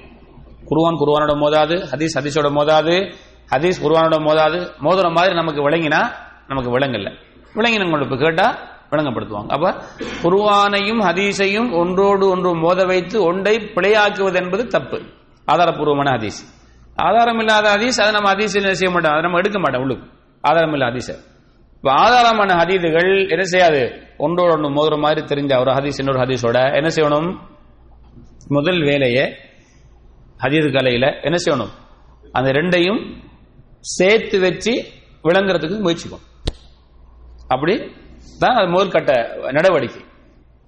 குருவான் குருவானோட மோதாது ஹதீஸ் ஹதீஸோட மோதாது ஹதீஸ் குருவானோட மோதாது. மோதுற மாதிரி நமக்கு விளங்கினா நமக்கு விளங்கல. விளங்கினவங்களுக்கு கேட்டா விளங்கப்படுத்துவாங்க. அப்ப குருவானையும் ஹதீஸையும் ஒன்றோடு ஒன்று மோத வைத்து ஒன்றை பிழையாக்குவது என்பது தப்பு. ஆதாரப்பூர்வமான ஹதீஸ். ஆதாரம் இல்லாத ஹதீஸ் அதை நம்ம ஹதீஸில் செய்ய மாட்டோம்? அதை நம்ம எடுக்க மாட்டோம் உள்ளுக்கு. ஆதாரம் இல்ல ஹதீஸ். இப்ப ஆதாரமான ஹதீதுகள் என்ன செய்யாது? ஒன்றோடு ஒன்று மோதுற மாதிரி தெரிஞ்ச ஒரு ஹதீஸ் இன்னொரு ஹதீஸோட என்ன செய்யணும்? முதல் வேலையை ஹதீது கலையில என்ன செய்யணும்? அந்த ரெண்டையும் சேர்த்து வச்சு விளங்குறதுக்கு முயற்சிக்கும். அப்படி தான் அது முதல் கட்ட நடவடிக்கை.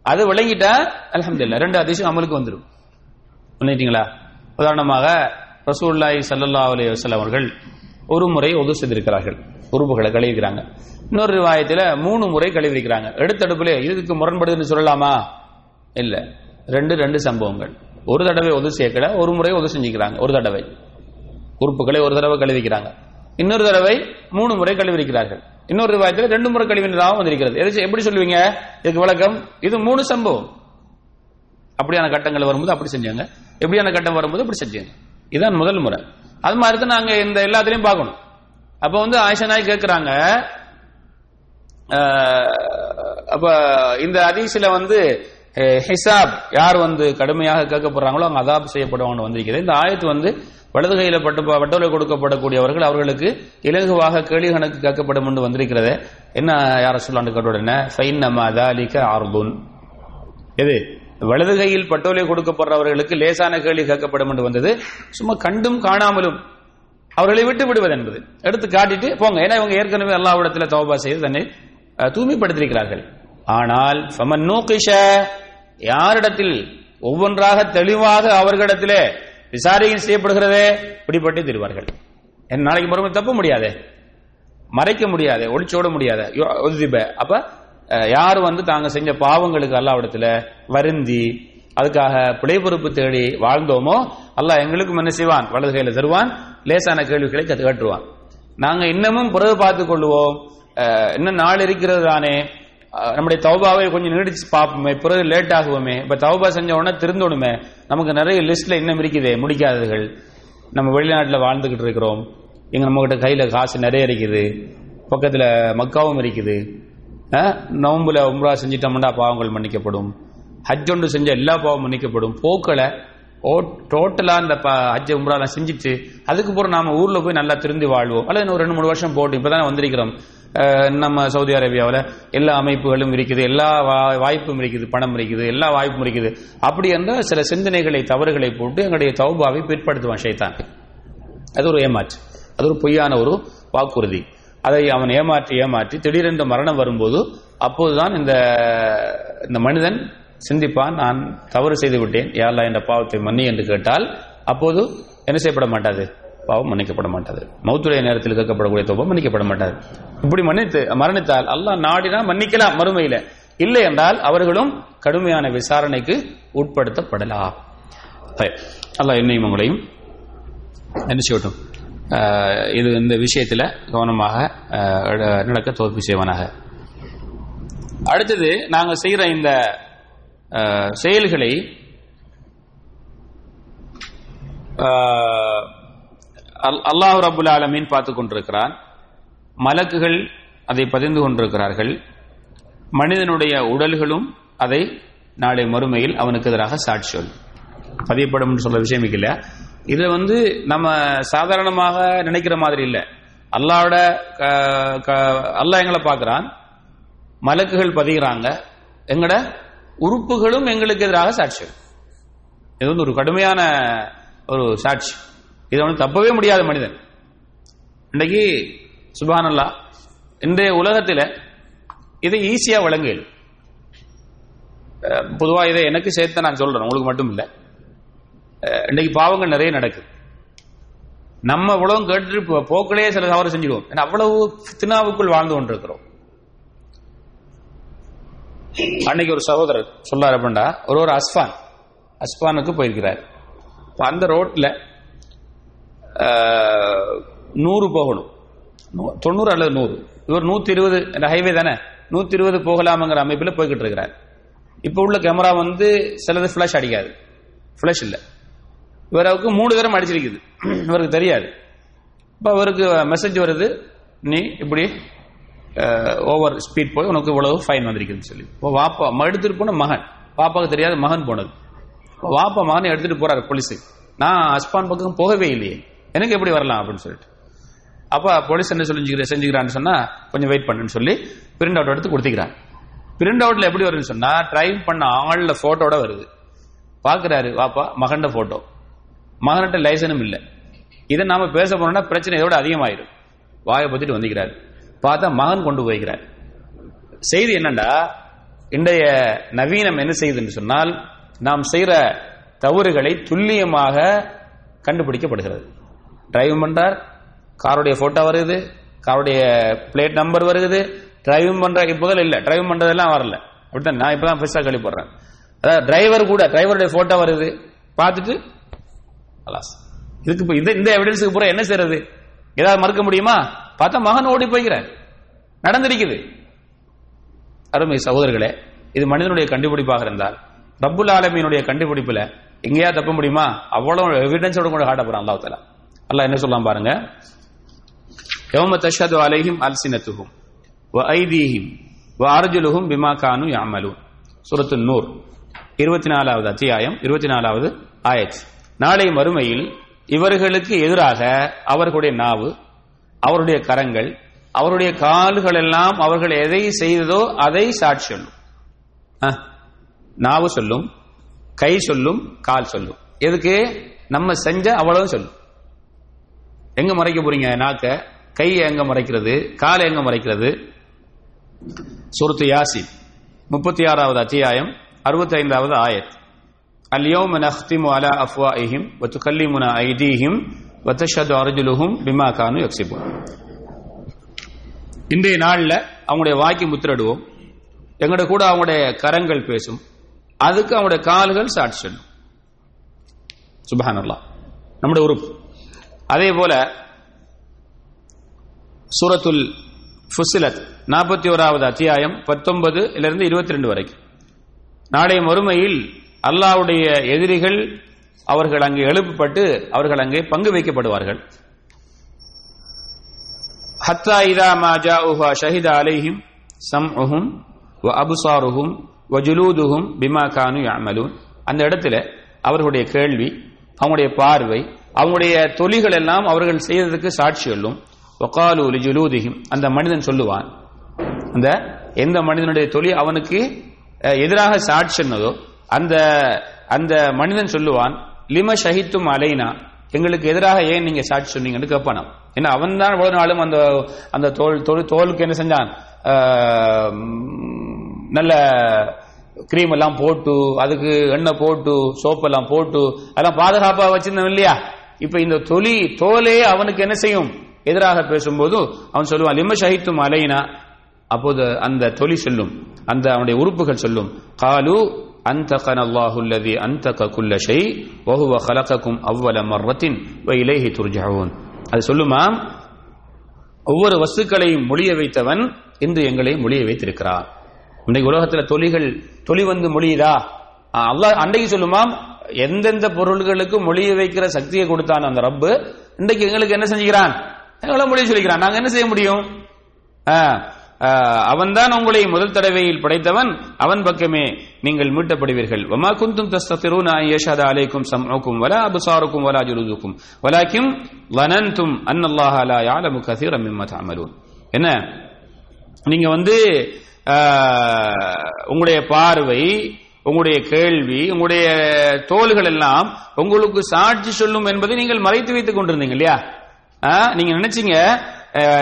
அது விளங்கிட்டா அல்ஹம்துலில்லாஹ் ரெண்டு அதிசயம் அமலுக்கு வந்துடும் பண்ணிட்டீங்களா உதாரணமாக ரசூல்லாய் சல்லா அலி வஸல்லம் அவர்கள் ஒரு முறை ஒது செய்திருக்கிறார்கள். உறுப்புகளை கழுவிக்கிறாங்க. இன்னொரு ரிவாயத்தில் மூணு முறை கழுவிக்கிறாங்க. எடுத்தடுப்புல இதுக்கு முரண்படுதுன்னு சொல்லலாமா? இல்ல. ரெண்டு ரெண்டு சம்பவங்கள். ஒரு தடவை ஒது சேர்க்கல ஒரு முறை ஒது செஞ்சுக்கிறாங்க. ஒரு தடவை. உறுப்புகளை ஒரு தடவை கழுவிக்கிறாங்க. இன்னொரு தடவை மூணு முறை கழுவிக்கிறார்கள். இன்னொரு ரிவாயத்தில் ரெண்டு முறை கழுவினதாகவும் வந்திருக்கிறது. எதாச்சும் எப்படி சொல்லுவீங்க? இதுக்கு விளக்கம் இது மூணு சம்பவம். அப்படியான கட்டங்கள் வரும்போது அப்படி செஞ்சாங்க. எப்படியான கட்டம் வரும்போது அப்படி செஞ்சாங்க. இதுதான் முதல் முறை. அது மாதிரி தான் நாங்க இந்த எல்லாத்திலையும் பார்க்கணும். அப்ப வந்து ஆயிஷா நாய் கேட்கிறாங்க அப்ப இந்த அதிசில வந்து ஹிசாப் யார் வந்து கடுமையாக கேட்கப்படுறாங்களோ அவங்க அதாப் செய்யப்படுவாங்க வந்திருக்கிறது இந்த ஆயத்து வந்து வலது கையில பட்டு வட்டோலை கொடுக்கப்படக்கூடியவர்கள் அவர்களுக்கு இலகுவாக கேள்வி கணக்கு கேட்கப்படும் என்று வந்திருக்கிறது. என்ன யார சொல்லாண்டு கேட்ட உடனே ஃபைன் நம்ம அதாலிக்க ஆர்புன் எது? வலது கையில் பட்டோலை கொடுக்கப்படுறவர்களுக்கு லேசான கேள்வி கேட்கப்படும் என்று வந்தது. சும்மா கண்டும் காணாமலும் அவர்களை விட்டு விடுவது என்பது. எடுத்து காட்டிட்டு போங்க. ஏன்னா இவங்க ஏற்கனவே அல்லாவிடத்துல தௌபா செய்து தன்னை தூய்மைப்படுத்திருக்கிறார்கள் தூய்மைப்படுத்தியிருக்கிறார்கள். ஆனால் சமன் நூகிஷ யாரிடத்தில் ஒவ்வொன்றாக தெளிவாக அவர்களிடத்திலே விசாரணை செய்யப்படுகிறதே பிடிபட்டு தருவார்கள். என் நாளைக்கு மறுமை தப்ப முடியாது. மறைக்க முடியாது. ஒளிச்சோட முடியாது. யோ- அப்ப யார் வந்து தாங்க செஞ்ச பாவங்களுக்கு அல்லாவிடத்துல வருந்தி அதுக்காக பிழை பொறுப்பு தேடி வாழ்ந்தோமோ அல்லாஹ் எங்களுக்கும் என்ன செய்வான்? வலது கையில தருவான் லேசான கேள்விகளை கத்து காட்டுவான். நாங்க இன்னமும் பிறகு பார்த்துக் கொள்வோம் இன்னும் நாள் இருக்கிறது தானே. நம்முடைய தௌபாவை கொஞ்சம் நீடிச்சு பார்ப்போமே பிறகு லேட் ஆகுவோமே. இப்ப தௌபா செஞ்ச உடனே திருந்தோணுமே. நமக்கு நிறைய லிஸ்ட்ல இன்னும் இருக்குதே முடிக்காததுகள். நம்ம வெளிநாட்டுல வாழ்ந்துகிட்டு இருக்கிறோம். இங்க நம்ம கிட்ட கையில காசு நிறைய இருக்குது. பக்கத்துல மக்காவும் இருக்குது. நோம்பில் உம்ரா செஞ்சிட்டோம்னா பாவங்கள் மன்னிக்கப்படும் ஹஜ் ஒன்று செஞ்ச எல்லா பாவம் மன்னிக்கப்படும் போக்களை ஓ டோட்டலா இந்த ப- ஹஜ் உம்ராலாம் செஞ்சுட்டு அதுக்கு பிறகு நாம ஊர்ல போய் நல்லா திருந்தி வாழ்வோம் அல்லது இன்னும் ஒரு ரெண்டு மூணு வருஷம் போட்டு இப்பதானே வந்திருக்கிறோம் நம்ம சவுதி அரேபியாவில் எல்லா அமைப்புகளும் இருக்குது எல்லா வா- வாய்ப்பும் இருக்குது பணம் இருக்குது எல்லா வாய்ப்பும் இருக்குது அப்படி இருந்தால் சில சிந்தனைகளை தவறுகளை போட்டு எங்களுடைய தௌபாவை பிற்படுத்துவான் ஷைத்தான் அது ஒரு ஏமாற்று அது ஒரு பொய்யான ஒரு வாக்குறுதி அதை அவன் ஏமாற்றி ஏமாற்றி திடீரென்று மரணம் வரும்போது அப்போதுதான் இந்த இந்த மனிதன் சிந்திப்பான் நான் தவறு செய்து விட்டேன் யாரா என்ற பாவத்தை மன்னி? என்று கேட்டால் அப்போது என்ன செய்யப்பட மாட்டாது? பாவம் மன்னிக்கப்பட மாட்டாது. மௌத்துடைய நேரத்தில் கேட்கப்படக்கூடிய தோபம் மன்னிக்கப்பட மாட்டாது. இப்படி மன்னித்து மரணித்தால் அல்லாஹ் நாடினா மன்னிக்கலாம் மறுமையில. இல்லை என்றால் அவர்களும் கடுமையான விசாரணைக்கு உட்படுத்தப்படலாம். சரி. அல்லாஹ் என்னையும் உங்களையும் என்ன செய்யட்டும்? இது இந்த விஷயத்துல கவனமாக நடக்க தோல்வி செய்வனாக. அடுத்தது நாங்க செய்யற இந்த ஆஹ் செயல்களை ஆஹ் அல்- அல்லாஹ் ரபுல் ஆலமீன் பார்த்து கொண்டிருக்கிறான். மலக்குகள் அதை பதிந்து கொண்டிருக்கிறார்கள். மனிதனுடைய உடல்களும் அதை நாளை மறுமையில் அவனுக்கு எதிராக சாட்சி பதியப்படும் என்று சொல்ற விஷயம் இல்லை இது வந்து நம்ம சாதாரணமாக நினைக்கிற மாதிரி இல்லை. அல்லாவோட அல்லாஹ் எங்களை பார்க்கிறான். மலக்குகள் பதிகிறாங்க. எங்கட உறுப்புகளும் எங்களுக்கு எதிராக சாட்சி. இது வந்து ஒரு கடுமையான ஒரு சாட்சி. இதை வந்து தப்பவே முடியாத மனிதன். இன்றைக்கு சுபானல்லா இன்றைய உலகத்தில் இதை ஈஸியாக வழங்கல் பொதுவாக இதை எனக்கு சேர்த்து நான் சொல்றேன். உங்களுக்கு மட்டும் இல்லை. இன்னைக்கு பாவங்கள் நிறைய நடக்குது. நம்ம இவ்வளவு கேட்டு போக்கிலேயே சில தவறு செஞ்சிடுவோம். ஏன்னா அவ்வளவு தினாவுக்குள் வாழ்ந்து கொண்டிருக்கிறோம். அன்னைக்கு ஒரு சகோதரர் சொல்லார் அப்படின்னா ஒரு ஒரு அஸ்பான் அஸ்பானுக்கு போயிருக்கிறார். அந்த ரோட்ல நூறு போகணும். தொண்ணூறு அல்லது நூறு. இவர் நூத்தி இருபது ஹைவே தானே? நூத்தி இருபது போகலாம்ங்கிற அமைப்பில் போய்கிட்டு இருக்கிறார். இப்போ உள்ள கேமரா வந்து சிலது ஃபிளாஷ் அடிக்காது. ஃபிளாஷ் இல்லை. இவருக்கு மூணு தரம் அடிச்சிருக்குது. [CLEARS THROAT] இவருக்கு தெரியாது. இப்போ அவருக்கு மெசேஜ் வருது. நீ இப்படி ஓவர் ஸ்பீட் போய் உனக்கு இவ்வளவு ஃபைன் வந்திருக்குதுன்னு சொல்லி. இப்போ வாப்பா எடுத்துட்டு போன மகன். பாப்பாவுக்கு தெரியாது மகன் போனது. வாப்பா மகனை எடுத்துட்டு போறாரு போலீஸுக்கு நான் அஸ்பான் பக்கம் போகவே இல்லையே. எனக்கு எப்படி வரலாம் அப்படின்னு சொல்லிட்டு. அப்ப போலீஸ் என்ன சொல்லி செஞ்சுக்கிறான்னு சொன்னா கொஞ்சம் வெயிட் பண்ணுன்னு சொல்லி பிரிண்ட் அவுட் எடுத்து கொடுத்துக்கிறான் பிரிண்ட் அவுட்ல எப்படி வருதுன்னு சொன்னா ட்ரைவ் பண்ண ஆள்ல போட்டோட வருது. பாக்குறாரு வாப்பா மகண்ட போட்டோ மகன்கிட்ட லைசனும் இல்லை. இதை நாம பேச போனோம்னா பிரச்சனை இதோட அதிகமாயிரும். வாயை பத்திட்டு வந்துக்கிறார். பார்த்தா மகன் கொண்டு போய்கிறார். செய்தி என்னண்டா? இன்றைய நவீனம் என்ன செய்யுதுன்னு சொன்னால் நாம் செய்யற தவறுகளை துல்லியமாக கண்டுபிடிக்கப்படுகிறது. டிரைவ் பண்றார். காருடைய போட்டோ வருது. காருடைய பிளேட் நம்பர் வருது. டிரைவிங் பண்ற இப்போதில் இல்லை. டிரைவ் பண்றதெல்லாம் வரல. அப்படித்தான் நான் இப்பதான் பெருசாக கழிப்படுறேன் அதாவது டிரைவர் கூட டிரைவருடைய போட்டோ வருது. பார்த்துட்டு அலாஸ் இதுக்கு இந்த இந்த எவிடன்ஸுக்கு பூரா என்ன செய்யறது ஏதாவது மறுக்க முடியுமா? பார்த்தா மகன் ஓடி போய்கிறார் நடந்திருக்குது. அருமை சகோதரர்களே இது மனிதனுடைய கண்டுபிடிப்பாக இருந்தால் ரப்புல் ஆலமியினுடைய கண்டுபிடிப்புல எங்கேயா தப்ப முடியுமா? அவ்வளவு எவிடன்ஸோட கூட காட்ட அல்லாஹ் அல்லாஹ் என்ன சொல்லலாம் பாருங்க? யௌம தஷது அலைஹிம் அல்சினத்துகும் வ ஐதீஹிம் வ அர்ஜுலுஹும் பிமா கானு யாமலு சூரத்து நூர் இருபத்தி நாலாவது அத்தியாயம் இருபத்தி நாலாவது ஆயத். நாளை மறுமையில் இவர்களுக்கு எதிராக அவர்களுடைய நாவு அவருடைய கரங்கள் அவருடைய கால்கள் எல்லாம் அவர்கள் எதை செய்ததோ அதை சாட்சி சொல்லும். நாவு சொல்லும் கை சொல்லும் கால் சொல்லும். எதுக்கு? நம்ம செஞ்ச அவ்வளவு சொல்லும். எங்க மறைக்க போறீங்க நாக்க? கை எங்க மறைக்கிறது? காலை எங்க மறைக்கிறது? சுருத்து யாசி முப்பத்தி ஆறாவது அத்தியாயம் அறுபத்தி ஐந்தாவது ஆயத். اليوم نختم على أفواههم وتكلمنا أيديهم وتشهد أرجلهم بما كانوا يكسبون இன்றைய நாளில் அவங்களுடைய வாக்கி முத்திரடுவோம் எங்கட கூட அவங்களுடைய கரங்கள் பேசும் அதுக்கு அவங்களுடைய கால்கள் சாட்சி சொல்லும் சுபஹானல்லா நம்முடைய உறுப்பு அதே போல சூரத்துல் ஃபுசிலத் நாற்பத்தி ஓராவது அத்தியாயம் பத்தொன்பது இருந்து இருபத்தி ரெண்டு வரைக்கும் நாளைய மறுமையில் அல்லாவுடைய எதிரிகள் அவர்கள் அங்கே எழுப்பப்பட்டு அவர்கள் அங்கே பங்கு வைக்கப்படுவார்கள். ஹத்தா இதா மாஜா உஹா ஷஹித அலைஹிம் சம் உஹும் வ அபுசாருஹும் வ ஜுலூதுஹும் பிமா கானு யாமலூன் அந்த இடத்துல அவர்களுடைய கேள்வி அவங்களுடைய பார்வை அவங்களுடைய தொழில்கள் எல்லாம் அவர்கள் செய்ததுக்கு சாட்சி சொல்லும். ஒகாலு லிஜுலூதிஹிம் அந்த மனிதன் சொல்லுவான் அந்த எந்த மனிதனுடைய தொழில் அவனுக்கு எதிராக சாட்சி சொன்னதோ அந்த அந்த மனிதன் சொல்லுவான் லிம ஷஹித்தும் அலைனா? எங்களுக்கு எதிராக ஏன் நீங்க சாட்சி சொன்னீங்கன்னு கேட்பானாம் ஏன்னா அவன் தான் இவ்வளவு நாளும் அந்த அந்த தோல் தோல் தோலுக்கு என்ன செஞ்சான்? நல்ல கிரீம் எல்லாம் போட்டு அதுக்கு எண்ணெய் போட்டு சோப்பு எல்லாம் போட்டு அதெல்லாம் பாதுகாப்பா வச்சிருந்தவன் இல்லையா? இப்ப இந்த தொலி தோலே அவனுக்கு என்ன செய்யும்? எதிராக பேசும்போது அவன் சொல்லுவான் லிம ஷஹித்தும் அலைனா? அப்போது அந்த தொலி சொல்லும் அந்த அவனுடைய உறுப்புகள் சொல்லும். காலு அந்தகன அல்லாஹுல்லதி அந்தக குல்ல ஷை வஹுவ ஹலக்கக்கும் அவ்வல மர்ரத்தின் வ இலேஹி துர்ஜாவூன் அது சொல்லுமா? ஒவ்வொரு வஸ்துக்களையும் மொழிய வைத்தவன் இன்று எங்களை மொழிய வைத்திருக்கிறார். இன்னைக்கு உலகத்தில் தொழிகள் தொழி வந்து மொழியுதா? அல்லாஹ் அன்றைக்கு சொல்லுமா? எந்தெந்த பொருள்களுக்கு மொழிய வைக்கிற சக்தியை கொடுத்தான் அந்த ரப்பு. இன்றைக்கு எங்களுக்கு என்ன செஞ்சுக்கிறான்? எங்களை மொழிய சொல்லிக்கிறான். நாங்கள் என்ன செய்ய முடியும்? அவன்தான் உங்களை முதல் தடவையில் படைத்தவன் அவன் பக்கமே. நீங்கள் மீட்டப்படுவீர்கள். வமா குந்தும் தஸ்தத்திரூன யஷஹத அலைக்கும் சம்உக்கும் வலா அபுசாருக்கும் வலா ஜுலூதுக்கும். வலாக்கிம் வனந்தும் அன்னல்லாஹ லா யாலமு கஸீரன் மிம்மா தஅமலூன் என்ன? நீங்க வந்து உங்களுடைய பார்வை உங்களுடைய கேள்வி உங்களுடைய தோள்கள் எல்லாம் உங்களுக்கு சாட்சி சொல்லும் என்பதை நீங்கள் மறைத்து வைத்துக் கொண்டிருந்தீங்க இல்லையா? நீங்க நினைச்சீங்க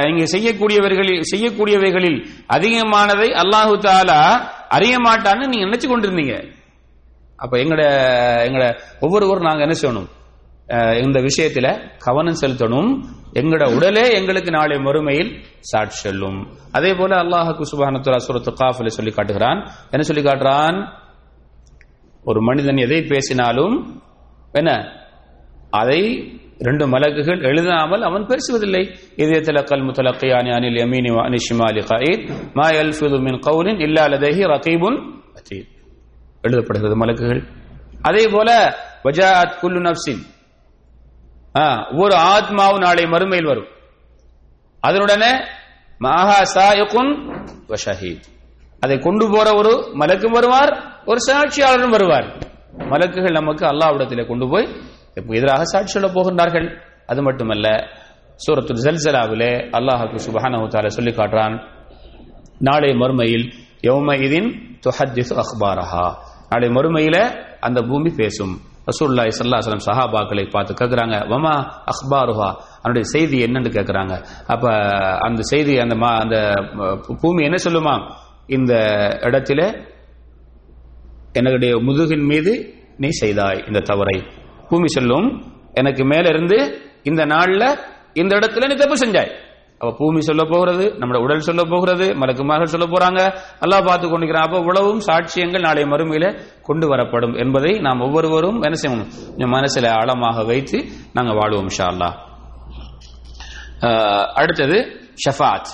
நீங்க செய்யக்கூடியவர்களில் செய்யக்கூடியவைகளில் அதிகமானதை அல்லாஹு தாலா அறிய மாட்டான்னு நீங்க நினைச்சு கொண்டிருந்தீங்க. அப்ப எங்கட எங்கட ஒவ்வொருவரும் நாங்க என்ன செய்யணும்? இந்த விஷயத்துல கவனம் செலுத்தணும். எங்கட உடலே எங்களுக்கு நாளை மறுமையில் சாட்சி செல்லும். அதே போல அல்லாஹுக்கு சுபானத்துலா சுரத்து காஃபில சொல்லி காட்டுகிறான். என்ன சொல்லி காட்டுறான்? ஒரு மனிதன் எதை பேசினாலும் என்ன? அதை இரண்டு மலக்குகள் எழுதாமல் அவன் பேசுவதில்லை. இதே திலக்கல் முத்தலக்கையானி அனில் யமீனி அனி ஷிமாலி கயீத். மா யல்ஃபிது மின் கவுலின் இல்லா லதஹி ரகீபுன் அதீத் எழுதப்படுகிறது மலக்குகள். அதே போல வஜாத் குல்லு நப்சின் ஒவ்வொரு ஆத்மாவும் நாளை மறுமையில் வரும். அதனுடனே மகா சாயகுன் வஷஹீத் அதை கொண்டு போற ஒரு மலக்கும் வருவார் ஒரு சாட்சியாளரும் வருவார். மலக்குகள் நமக்கு அல்லாவிடத்திலே கொண்டு போய் எதிராக சாட்சி சொல்ல போகின்றார்கள். அது மட்டுமல்ல சூரத்து ஜல்சலாவிலே அல்லாஹாக்கு சுபஹானஹு சொல்லி காட்டுறான் நாளை மறுமையில் யௌம இதின் துஹத்திஸ் அக்பாரஹா நாளை மறுமையில அந்த பூமி பேசும். ரசூல்லாய் சல்லாஹலம் சஹாபாக்களை பார்த்து கேட்குறாங்க வமா அக்பாருஹா அவனுடைய செய்தி என்னன்னு கேட்குறாங்க. அப்ப அந்த செய்தி அந்த அந்த பூமி என்ன சொல்லுமா? இந்த இடத்துல என்னுடைய முதுகின் மீது நீ செய்தாய் இந்த தவறை. பூமி சொல்லும். எனக்கு மேல இருந்து இந்த நாள்ல இந்த இடத்துல நீ தப்பு செஞ்சாய். அப்ப பூமி சொல்ல போகிறது நம்மளோட உடல் சொல்ல போகிறது மலக்குமார்கள் சொல்ல போறாங்க. எல்லாம் பார்த்து கொண்டிருக்கிறான். அப்ப உழவும் சாட்சியங்கள் நாளை மறுமையில கொண்டு வரப்படும் என்பதை நாம் ஒவ்வொருவரும் என்ன செய்யணும் மனசுல ஆழமாக வைத்து நாங்க வாழ்வோம் ஷா அல்லா அடுத்தது ஷஃபாத்.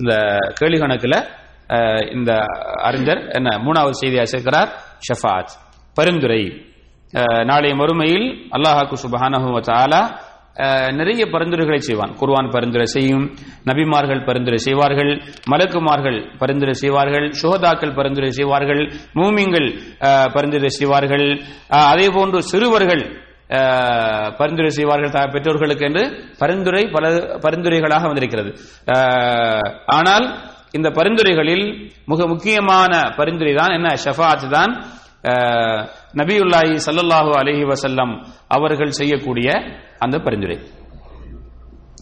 இந்த கேள்வி கணக்குல இந்த அறிஞர் என்ன மூணாவது செய்தியா சேர்க்கிறார் ஷஃபாத். பரிந்துரை. நாளைய மறுமையில் அல்லாஹாக்கு சுபஹானஹு தாலா நிறைய பரிந்துரைகளை செய்வான். குர்வான் பரிந்துரை செய்யும் நபிமார்கள் பரிந்துரை செய்வார்கள் மலக்குமார்கள் பரிந்துரை செய்வார்கள் சுகதாக்கள் பரிந்துரை செய்வார்கள் மூமிங்கள் பரிந்துரை செய்வார்கள் அதே போன்று சிறுவர்கள் பரிந்துரை செய்வார்கள் பெற்றோர்களுக்கு என்று பரிந்துரை பல பரிந்துரைகளாக வந்திருக்கிறது. ஆனால் இந்த பரிந்துரைகளில் மிக முக்கியமான பரிந்துரை தான் என்ன? ஷஃபாத் தான் நபியுல்லாஹி சல்லல்லாஹு அலஹி வசல்லம் அவர்கள் செய்யக்கூடிய அந்த பரிந்துரை.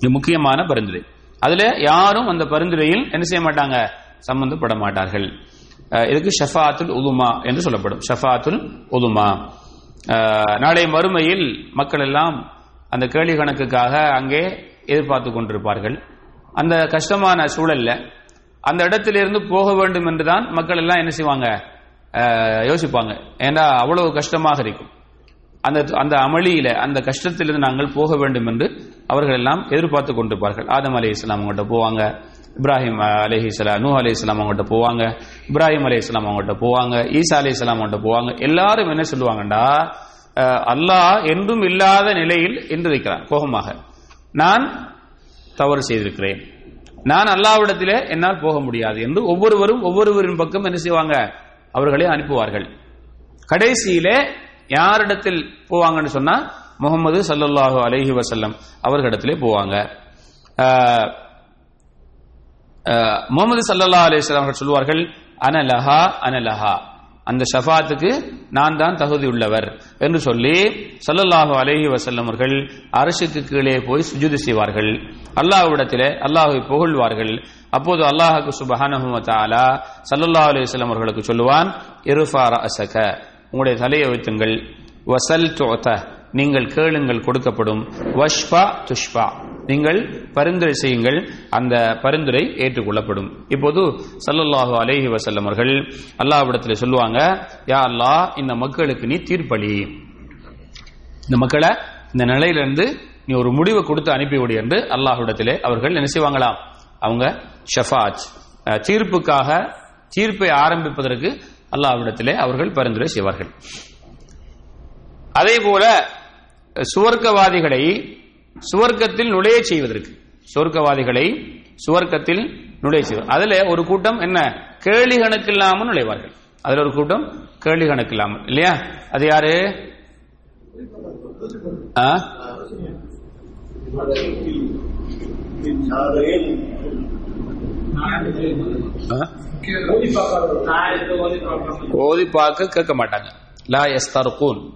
இது முக்கியமான பரிந்துரை. அதுல யாரும் அந்த பரிந்துரையில் என்ன செய்ய மாட்டாங்க? சம்பந்தப்பட மாட்டார்கள் இதுக்கு ஷஃபாத்துல் உதுமா என்று சொல்லப்படும். ஷஃபாத்துல் உதுமா. நாளை மறுமையில் மக்கள் எல்லாம் அந்த கேள்வி கணக்குக்காக அங்கே எதிர்பார்த்து கொண்டிருப்பார்கள். அந்த கஷ்டமான சூழல்ல அந்த இடத்திலிருந்து போக வேண்டும் என்றுதான் மக்கள் எல்லாம் என்ன செய்வாங்க? யோசிப்பாங்க. ஏன்னா அவ்வளவு கஷ்டமாக இருக்கும். அந்த அந்த அமளியில அந்த கஷ்டத்திலிருந்து நாங்கள் போக வேண்டும் என்று அவர்கள் எல்லாம் எதிர்பார்த்து கொண்டிருப்பார்கள். ஆதம் அலி இஸ்லாம் அவங்கள்ட்ட போவாங்க. இப்ராஹிம் அலஹி இஸ்லாம் நூ அலி இஸ்லாம் அவங்கள்ட்ட போவாங்க. இப்ராஹிம் அலி இஸ்லாம் அவங்கள்ட்ட போவாங்க. ஈசா அலி இஸ்லாம் அவங்கள்ட்ட போவாங்க. எல்லாரும் என்ன சொல்லுவாங்கண்டா? அல்லாஹ் என்றும் இல்லாத நிலையில் என்று இருக்கிறான். கோபமாக. நான் தவறு செய்திருக்கிறேன். நான் அல்லாவிடத்திலே என்னால் போக முடியாது என்று ஒவ்வொருவரும் ஒவ்வொருவரின் பக்கம் என்ன செய்வாங்க? அவர்களை அனுப்புவார்கள். கடைசியிலே யாரிடத்தில் போவாங்கன்னு சொன்னா முகமது சல்லல்லாஹு அலஹி வசல்லம் அவர்களிடத்திலே போவாங்க. முகமது சல்லா அலிஸ்லாம் அவர்கள் சொல்வார்கள் அனலஹா அனலஹா. அந்த ஷஃபாத்துக்கு நான் தான் தகுதி உள்ளவர் என்று சொல்லி சல்லல்லாஹு அலஹி வசல்லம் அவர்கள் அரசுக்கு கீழே போய் சுஜுது செய்வார்கள். அல்லாஹ்விடத்திலே அல்லாஹை புகழ்வார்கள். அப்போது அல்லாஹுக்கு சுபஹானஹு தாலா அலி வல்லம் அவர்களுக்கு சொல்லுவான் இருஃபா அசக உங்களுடைய தலையை வைத்துங்கள். வசல் தோத்த நீங்கள் கேளுங்கள் கொடுக்கப்படும். வஷ்பா துஷ்பா நீங்கள் பரிந்துரை செய்யுங்கள் அந்த பரிந்துரை ஏற்றுக்கொள்ளப்படும். இப்போது சல்லல்லாஹு அலேஹி வசல்லம் அவர்கள் அல்லாவிடத்தில் சொல்லுவாங்க யா அல்லாஹ் இந்த மக்களுக்கு நீ தீர்ப்பளி. இந்த மக்களை இந்த நிலையிலிருந்து நீ ஒரு முடிவை கொடுத்து அனுப்பிவிடு என்று அல்லாஹ்விடத்திலே அவர்கள் என்ன செய்வாங்களாம்? அவங்க ஷஃபாஜ் தீர்ப்புக்காக தீர்ப்பை ஆரம்பிப்பதற்கு அல்லாஹ்விடத்திலே அவர்கள் பரிந்துரை செய்வார்கள். அதே போல சுவர்க்கவாதிகளை சுவர்க்கத்தில் நுழைய செய்வதற்கு. சுவர்க்கவாதிகளை சுவர்க்கத்தில் நுழைய செய்வார் அதுல ஒரு கூட்டம் என்ன? கேள்வி கணக்கு இல்லாமல் நுழைவார்கள். அதுல ஒரு கூட்டம் கேள்வி கணக்கு இல்லாமல் இல்லையா? அது யாரு? ஆ? ஓதி பார்க்க கேட்க மாட்டாங்க. லா எஸ் தர்கூன்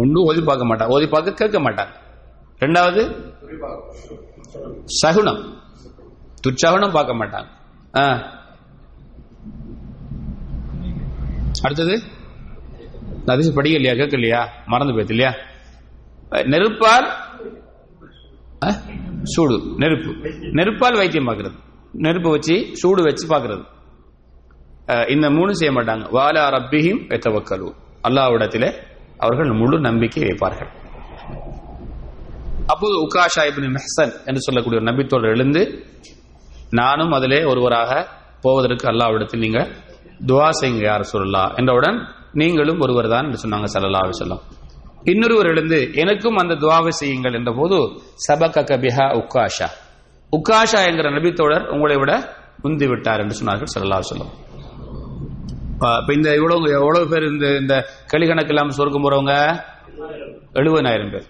ஒன்றும் ஓதி பார்க்க மாட்டான் ஓதி பார்க்க கேட்க மாட்டான் ரெண்டாவது சகுனம். துச்சகுனம் பார்க்க மாட்டாங்க ஆ. அடுத்தது அதிசு படிக்கலையா கேட்கலையா மறந்து போயிடுது இல்லையா நெருப்பால் சூடு நெருப்பு. நெருப்பால் வைத்தியம் பார்க்கறது. நெருப்பு வச்சு சூடு வச்சு பார்க்கறது. இந்த மூணு செய்ய மாட்டாங்க. வாலா ரப்பியும் எத்தவக்கலு. அல்லாஹ்விடத்திலே அவர்கள் முழு நம்பிக்கை வைப்பார்கள். அப்போது உகாஷா இப்னு மெஹசன் என்று சொல்லக்கூடிய ஒரு நம்பித்தோடு எழுந்து நானும் அதிலே ஒருவராக போவதற்கு அல்லாவிடத்தில் நீங்க துவா செய்யுங்க யார் சொல்லலாம் என்றவுடன் நீங்களும் ஒருவர் தான் என்று சொன்னாங்க சல்லா சொல்லம் இன்னொருவர் எழுந்து எனக்கும் அந்த துவாவை செய்யுங்கள் என்ற போது சபக கபிஹா உக்காஷா உக்காஷா என்கிற நபித்தோழர் உங்களை விட முந்தி விட்டார் என்று சொன்னார்கள் சல்லா சொல்லம் இப்ப இந்த இவ்வளவு எவ்வளவு பேர் இந்த இந்த கலிகணக்கு இல்லாம சொர்க்கம் போறவங்க? எழுபதாயிரம் பேர்.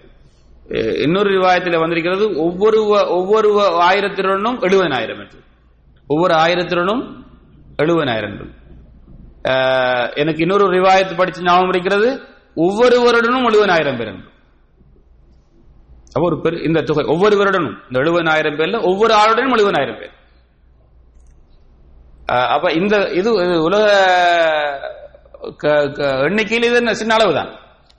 இன்னொரு விவாயத்தில் வந்திருக்கிறது ஒவ்வொரு ஒவ்வொரு ஆயிரத்திறனும் ஆயிரத்திரனும் எழுபதாயிரம் என்று. ஒவ்வொரு ஆயிரத்திரனும் எழுபதாயிரம் என்று. எனக்கு இன்னொரு ரிவாயத்து படிச்சு ஞாபகம் இருக்கிறது ஒவ்வொரு வருடனும் எழுபதாயிரம் பேர் என்று. அப்ப ஒரு இந்த தொகை ஒவ்வொரு வருடனும் இந்த எழுபதாயிரம் பேர்ல ஒவ்வொரு ஆளுடனும் எழுபதாயிரம் பேர். அப்ப இந்த இது இது உலக க- க- எண்ணிக்கையில் இது என்ன? சின்ன அளவு தான்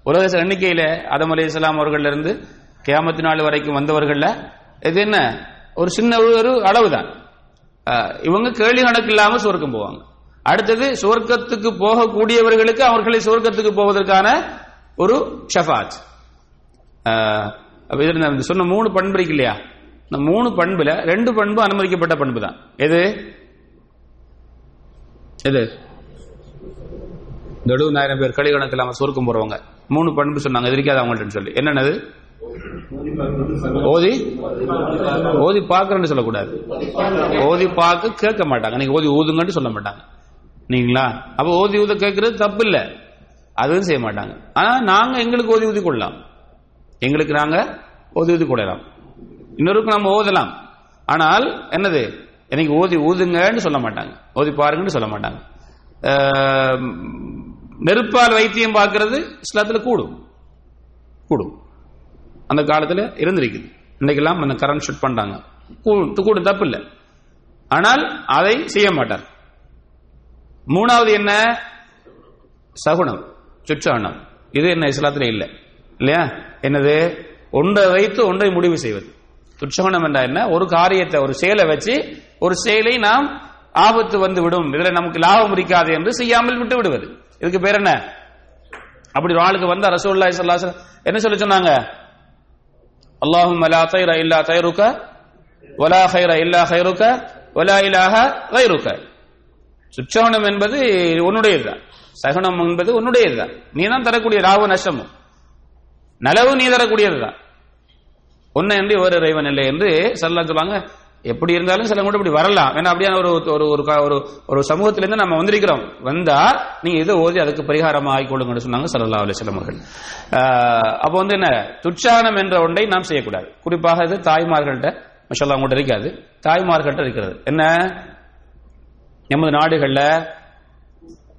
உலக எண்ணிக்கையில ஆதம் அலி இஸ்லாம் அவர்கள்ல இருந்து கியாமத்து நாள் வரைக்கும் வந்தவர்கள்ல இது என்ன? ஒரு சின்ன ஒரு- அளவு தான் இவங்க கேள்வி கணக்கு இல்லாம சுவர்க்கம் போவாங்க. அடுத்தது சுவர்க்கத்துக்கு போகக்கூடியவர்களுக்கு அவர்களை சுவர்க்கத்துக்கு போவதற்கான ஒரு ஷஃபாத். சொன்ன மூணு பண்பு இருக்கு இல்லையா? இந்த மூணு பண்புல ரெண்டு பண்பு அனுமதிக்கப்பட்ட பண்பு தான் எது? எது? இந்த எழுபதாயிரம் பேர் களி கணக்கு இல்லாம சுருக்கம் போறவங்க. மூணு பண்பு சொன்னாங்க இது இருக்காது அவங்கள்ட்ட சொல்லி. என்னென்னது? ஓதி? ஓதி பார்க்கறேன்னு சொல்லக்கூடாது. ஓதி பார்க்க கேட்க மாட்டாங்க. நீங்க ஓதி ஊதுங்கன்னு சொல்ல மாட்டாங்க. நீங்களா? அப்ப ஓதி ஊத கேட்கறது தப்பு இல்ல அதுவும் செய்ய மாட்டாங்க. ஆனா நாங்க எங்களுக்கு ஓதி ஊதி கொள்ளலாம். எங்களுக்கு நாங்க ஓதி ஊதி கொள்ளலாம். இன்னொருக்கு நம்ம ஓதலாம். ஆனால் என்னது? எனக்கு ஓதி ஊதுங்கன்னு சொல்ல மாட்டாங்க. ஓதி பாருங்கன்னு சொல்ல மாட்டாங்க. நெருப்பால் வைத்தியம் பார்க்கறது இஸ்லாத்துல கூடும். கூடும். அந்த காலத்துல இருந்திருக்குது. இன்னைக்கெல்லாம் அந்த கரண்ட் ஷூட் பண்றாங்க. கூ- கூடும் தப்பு இல்லை ஆனால் அதை செய்ய மாட்டார். மூணாவது என்ன? சகுனம் சுற்றாணம் இது என்ன இஸ்லாத்துல இல்லை. இல்லையா? என்னது? ஒன்றை வைத்து ஒன்றை முடிவு செய்வது. துச்சகுணம் என்றா என்ன? ஒரு காரியத்தை ஒரு செயலை வச்சு ஒரு செயலை நாம் ஆபத்து வந்து விடும். இதுல நமக்கு லாபம் இருக்காது என்று செய்யாமல் விட்டு விடுவது. இதுக்கு பேர் என்ன? அப்படி ஒரு ஆளுக்கு வந்த ரசூல்லா ஸல்லல்லாஹு என்ன சொல்ல சொன்னாங்க? அல்லாஹும் அலா தைர இல்லா தைருக்க ஒலா ஹைர இல்லா ஹைருக்க ஒலா இலாக கைருக்க. சுச்சோனம் என்பது உன்னுடையதுதான் சகுனம் என்பது உன்னுடையதுதான் நீ தான் தரக்கூடிய லாப நஷ்டமும். நலவு நீ தரக்கூடியதுதான் ஒன்னு என்று ஒரு இறைவன் இல்லை என்று சொல்லலாம் சொல்லுவாங்க. எப்படி இருந்தாலும் சில கூட இப்படி வரலாம். ஏன்னா அப்படியான ஒரு ஒரு ஒரு க- ஒரு ஒரு சமூகத்திலிருந்து நம்ம வந்திருக்கிறோம். வந்தா நீங்க இதை ஓதி அதுக்கு பரிகாரம் ஆகிக்கொள்ளுங்கன்னு சொன்னாங்க சல்லா அலிஸ்லாம் அவர்கள். அப்போ வந்து என்ன? துச்சானம் என்ற ஒன்றை நாம் செய்யக்கூடாது. குறிப்பாக இது தாய்மார்கள்ட்ட மஷல்லா உங்கள்கிட்ட இருக்காது. தாய்மார்கள்ட்ட இருக்கிறது. என்ன? நமது நாடுகள்ல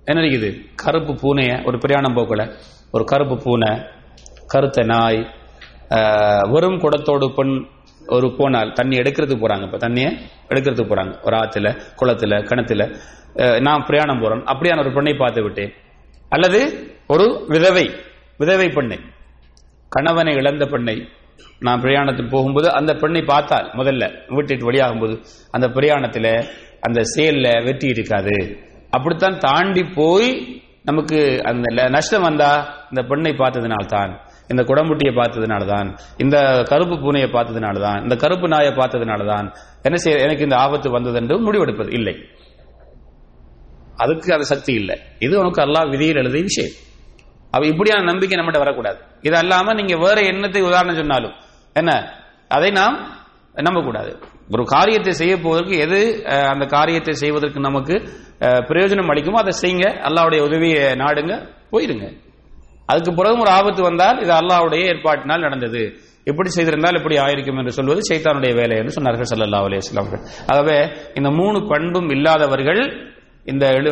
என்ன இருக்குது? கருப்பு பூனைய ஒரு பிரயாணம் போக்கல ஒரு கருப்பு பூனை கருத்த நாய் வெறும் குடத்தோடு பெண் ஒரு போனால் தண்ணி எடுக்கிறதுக்கு போறாங்க இப்ப. தண்ணியை எடுக்கிறதுக்கு போறாங்க. ஒரு ஆத்துல குளத்துல கிணத்துல. நான் பிரயாணம் போறேன். அப்படியான ஒரு பெண்ணை பார்த்து விட்டேன். அல்லது ஒரு விதவை விதவை பெண்ணை. கணவனை இழந்த பெண்ணை நான் பிரயாணத்தில் போகும்போது அந்த பெண்ணை பார்த்தால் முதல்ல வீட்டுக்கு வெளியாகும்போது அந்த பிரயாணத்தில் அந்த செயல்ல வெற்றி இருக்காது. அப்படித்தான் தாண்டி போய் நமக்கு அந்த நஷ்டம் வந்தா இந்த பெண்ணை பார்த்ததுனால்தான். இந்த குடம்புட்டியை பார்த்ததுனால தான் இந்த கருப்பு பூனையை பார்த்ததுனால தான் இந்த கருப்பு நாயை பார்த்ததுனால தான் என்ன செய்ய எனக்கு இந்த ஆபத்து வந்தது என்று முடிவெடுப்பது இல்லை. அதுக்கு அது சக்தி இல்லை. இது உனக்கு அல்லாஹ் விதியில் எழுதிய விஷயம். அப்ப இப்படியான நம்பிக்கை நம்மகிட்ட வரக்கூடாது. இது அல்லாம நீங்க வேற என்னத்தை உதாரணம் சொன்னாலும் என்ன? அதை நாம் நம்பக்கூடாது. ஒரு காரியத்தை செய்ய போவதற்கு எது அந்த காரியத்தை செய்வதற்கு நமக்கு பிரயோஜனம் அளிக்குமோ அதை செய்யுங்க. அல்லாவுடைய உதவியை நாடுங்க போயிருங்க. அதுக்கு பிறகும் ஒரு ஆபத்து வந்தால் இது அல்லாவுடைய ஏற்பாட்டினால் நடந்தது. எப்படி செய்திருந்தால் இப்படி ஆயிருக்கும் என்று சொல்வது சைத்தானுடைய வேலை என்று சொன்னார்கள் சல்லா அலைஹி வஸல்லம் ஆகவே இந்த மூணு பண்பும் இல்லாதவர்கள் இந்த எழு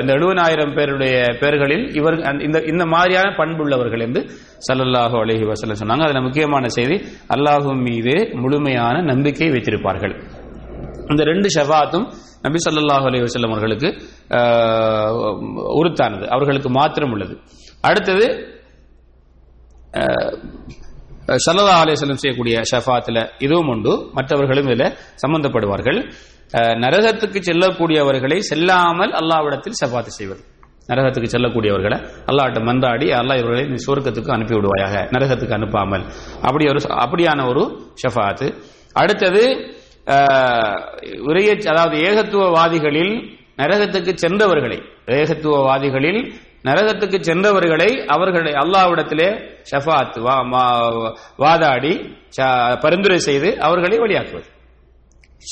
இந்த எழுபதாயிரம் பேருடைய பேர்களில் இவர் அந்த- இந்த இந்த மாதிரியான பண்புள்ளவர்கள் என்று சல்லல்லாஹு அலஹி வஸல்லம் சொன்னாங்க. அதுல முக்கியமான செய்தி அல்லாஹும் மீது முழுமையான நம்பிக்கை வைத்திருப்பார்கள். இந்த ரெண்டு ஷஃபாத்தும் நபி ஸல்லல்லாஹு அலி வஸல்லம் அவர்களுக்கு உறுத்தானது. உருத்தானது அவர்களுக்கு மாத்திரம் உள்ளது. அடுத்தது சல்லதா அலிஸ்லம் செய்யக்கூடிய ஷஃபாத்தில் இதுவும் உண்டு. மற்றவர்களும் இதில் சம்பந்தப்படுவார்கள். நரகத்துக்கு செல்லக்கூடியவர்களை செல்லாமல் அல்லாவிடத்தில் சபாத்து செய்வது. நரகத்துக்கு செல்லக்கூடியவர்களை அல்லாட்ட மந்தாடி அல்லாஹ் இவர்களை நீ சுவர்க்கத்துக்கு அனுப்பிவிடுவாயாக நரகத்துக்கு அனுப்பாமல். அப்படி ஒரு அப்படியான ஒரு ஷஃபாத்து. அடுத்தது உரைய அதாவது ஏகத்துவவாதிகளில் நரகத்துக்கு சென்றவர்களை ஏகத்துவவாதிகளில் நரகத்துக்கு சென்றவர்களை அவர்களை அல்லாவிடத்திலே ஷஃபாத் வா- மா- வாதாடி பரிந்துரை செய்து அவர்களை வழியாக்குவது.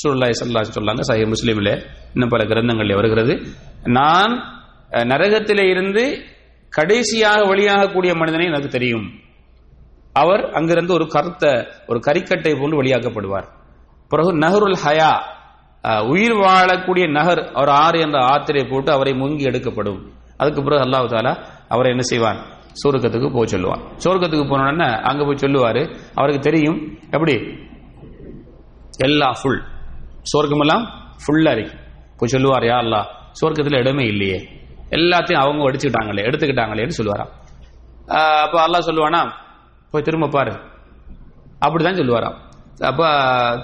சுல்லாய் சல்லா சொல்லாங்க சஹி முஸ்லீமில் இன்னும் பல கிரந்தங்களில் வருகிறது. நான் நரகத்திலே இருந்து கடைசியாக வெளியாகக்கூடிய மனிதனை எனக்கு தெரியும். அவர் அங்கிருந்து ஒரு கருத்த ஒரு கரிக்கட்டை போன்று வெளியாக்கப்படுவார். பிறகு நஹருல் ஹயா உயிர் வாழக்கூடிய நகர் அவர் ஆறு என்ற ஆத்திரை போட்டு அவரை முங்கி எடுக்கப்படும். அதுக்கு பிறகு அல்லாஹ் தாலா அவரை என்ன செய்வான்? சூரக்கத்துக்கு போக சொல்லுவான். சொர்க்கத்துக்கு போன உடனே அங்க போய் சொல்லுவாரு. அவருக்கு தெரியும். எப்படி? எல்லாம் ஃபுல் சொர்க்கமெல்லாம் ஃபுல்லா இருக்கு. போய் சொல்லுவார் யா அல்லாஹ் சொர்க்கத்துல இடமே இல்லையே. எல்லாத்தையும் அவங்க அடிச்சுக்கிட்டாங்களே எடுத்துக்கிட்டாங்களேன்னு சொல்லுவாராம். அப்போ அல்லாஹ் சொல்லுவானா? போய் திரும்ப பாரு. அப்படிதான் சொல்லுவாராம். அப்ப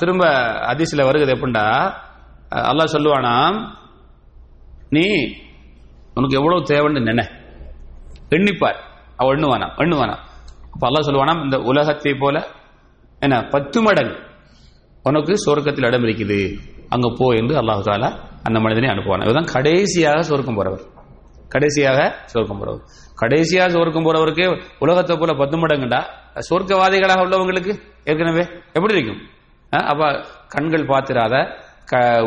திரும்ப அதிசயில வருகிறது எப்படின்னா அல்லாஹ் சொல்லுவானா நீ உனக்கு எவ்வளவு தேவைன்னு நினை. எண்ணிப்பார். அவள் எண்ணுவானா? எண்ணுவானா. அப்ப அல்லா சொல்லுவானாம் இந்த உலகத்தை போல என்ன பத்து மடங்கு உனக்கு சொர்க்கத்தில் இடம் இருக்குது. அங்க போ என்று அல்லாஹ் தாலா அந்த மனிதனை அனுப்புவான். இதுதான் கடைசியாக சொர்க்கம் போறவர். கடைசியாக சொர்க்கம் போறவர். கடைசியாக சொர்க்கம் போறவருக்கு உலகத்தை போல பத்து மடங்குண்டா? சொர்க்கவாதிகளாக உள்ளவங்களுக்கு ஏற்கனவே எப்படி இருக்கும்? அப்ப கண்கள் பார்த்திராத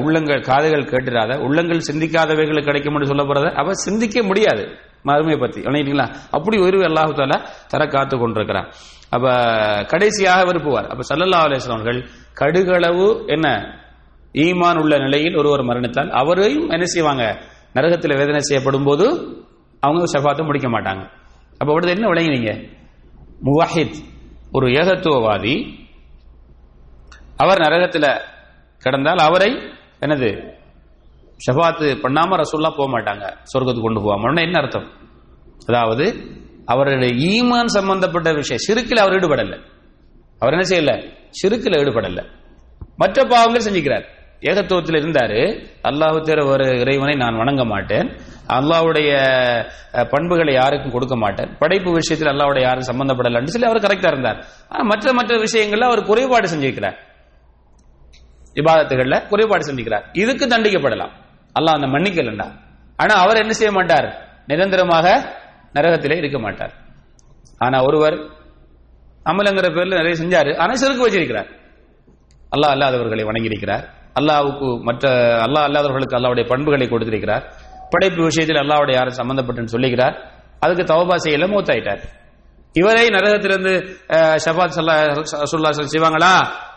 உள்ளங்கள் காதுகள் கேட்டுறாத உள்ளங்கள் சிந்திக்காதவைகள் கிடைக்கும் என்று சொல்ல போறத அவ சிந்திக்க முடியாது. மறுமையை பத்தி இல்லைங்களா? அப்படி ஒரு அல்லாஹு தால தர காத்து கொண்டிருக்கிறான். அப்ப கடைசியாக விருப்புவார் அப்ப சல்லல்லா அலைஹி அவர்கள் கடுகளவு என்ன? ஈமான் உள்ள நிலையில் ஒருவர் மரணித்தால் அவரையும் என்ன செய்வாங்க? நரகத்தில் வேதனை செய்யப்படும் போது அவங்க செஃபாத்தும் முடிக்க மாட்டாங்க. அப்ப அடுத்து என்ன விளங்கினீங்க முவாஹித் ஒரு ஏகத்துவவாதி அவர் நரகத்தில் கிடந்தால் அவரை என்னது ஷபாத்து பண்ணாம ரசூல்லா போக மாட்டாங்க சொர்க்கத்துக்கு கொண்டு போவாம என்ன அர்த்தம்? அதாவது அவருடைய ஈமான் சம்பந்தப்பட்ட விஷயம் சிறுக்கில் அவர் ஈடுபடல. அவர் என்ன செய்யல? சிறுக்கில் ஈடுபடல. மற்ற பாவங்கள் செஞ்சுக்கிறார். ஏகத்துவத்தில் இருந்தாரு அல்லாஹு தேர ஒரு இறைவனை நான் வணங்க மாட்டேன் அல்லாவுடைய பண்புகளை யாருக்கும் கொடுக்க மாட்டேன் படைப்பு விஷயத்தில் அல்லாவுடைய யாரும் சம்பந்தப்படலன்னு சொல்லி அவர் கரெக்டா இருந்தார். ஆனா மற்ற மற்ற விஷயங்கள்ல அவர் குறைபாடு செஞ்சிருக்கிறார் இபாதத்துகள்ல குறைபாடு செஞ்சுக்கிறார் இதுக்கு தண்டிக்கப்படலாம். அல்லாஹ் அந்த மன்னிக்கலண்டா ஆனா அவர் என்ன செய்ய மாட்டார்? நிரந்தரமாக நரகத்திலே இருக்க மாட்டார். ஆனா ஒருவர் அமலங்கிற பேர்ல நிறைய செஞ்சாரு. ஆனா சிறுக்கு வச்சிருக்கிறார். அல்லாஹ் அல்லாதவர்களை வணங்கியிருக்கிறார். அல்லாவுக்கு மற்ற அல்லாஹ் அல்லாதவர்களுக்கு அல்லாவுடைய பண்புகளை கொடுத்திருக்கிறார். படைப்பு விஷயத்தில் அல்லாவுடைய யாரும் சம்பந்தப்பட்டுன்னு சொல்லிக்கிறார். அதுக்கு தவபா செய்யல மூத்தாயிட்டார். இவரை நரகத்திலிருந்து அஹ், ஷஃபாத் சல்லா செய்வாங்களா?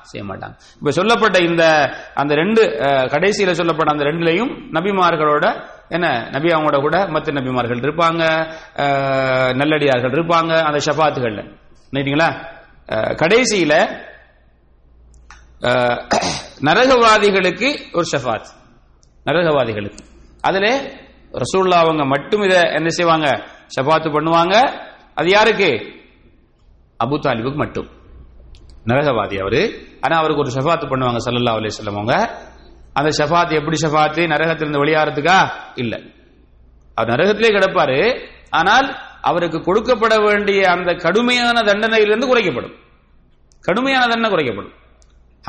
செய்ய மாட்டாங்க இப்ப சொல்லப்பட்ட இந்த அந்த ரெண்டு கடைசியில சொல்லப்பட்ட அந்த ரெண்டுலையும் நபிமார்களோட என்ன நபி அவங்களோட கூட மற்ற நபிமார்கள் இருப்பாங்க நல்லடியார்கள் இருப்பாங்க அந்த ஷபாத்துகள்ல நினைட்டீங்களா கடைசியில நரகவாதிகளுக்கு ஒரு ஷஃபாத். நரகவாதிகளுக்கு. அதுல ரசூல்லா அவங்க மட்டும் இதை என்ன செய்வாங்க? ஷபாத்து பண்ணுவாங்க. அது யாருக்கு? அபு தாலிபுக்கு மட்டும். நரகவாதி அவரு. ஆனா அவருக்கு ஒரு ஷஃபாத்து பண்ணுவாங்க சல்லல்லா அலைஹி வஸல்லம் அந்த ஷஃபாத் எப்படி ஷஃபாத்து? நரகத்திலிருந்து வெளியாகிறதுக்கா இல்ல. அவர் நரகத்திலே கிடப்பாரு. ஆனால் அவருக்கு கொடுக்கப்பட வேண்டிய அந்த கடுமையான தண்டனையிலிருந்து குறைக்கப்படும். கடுமையான தண்டனை குறைக்கப்படும்.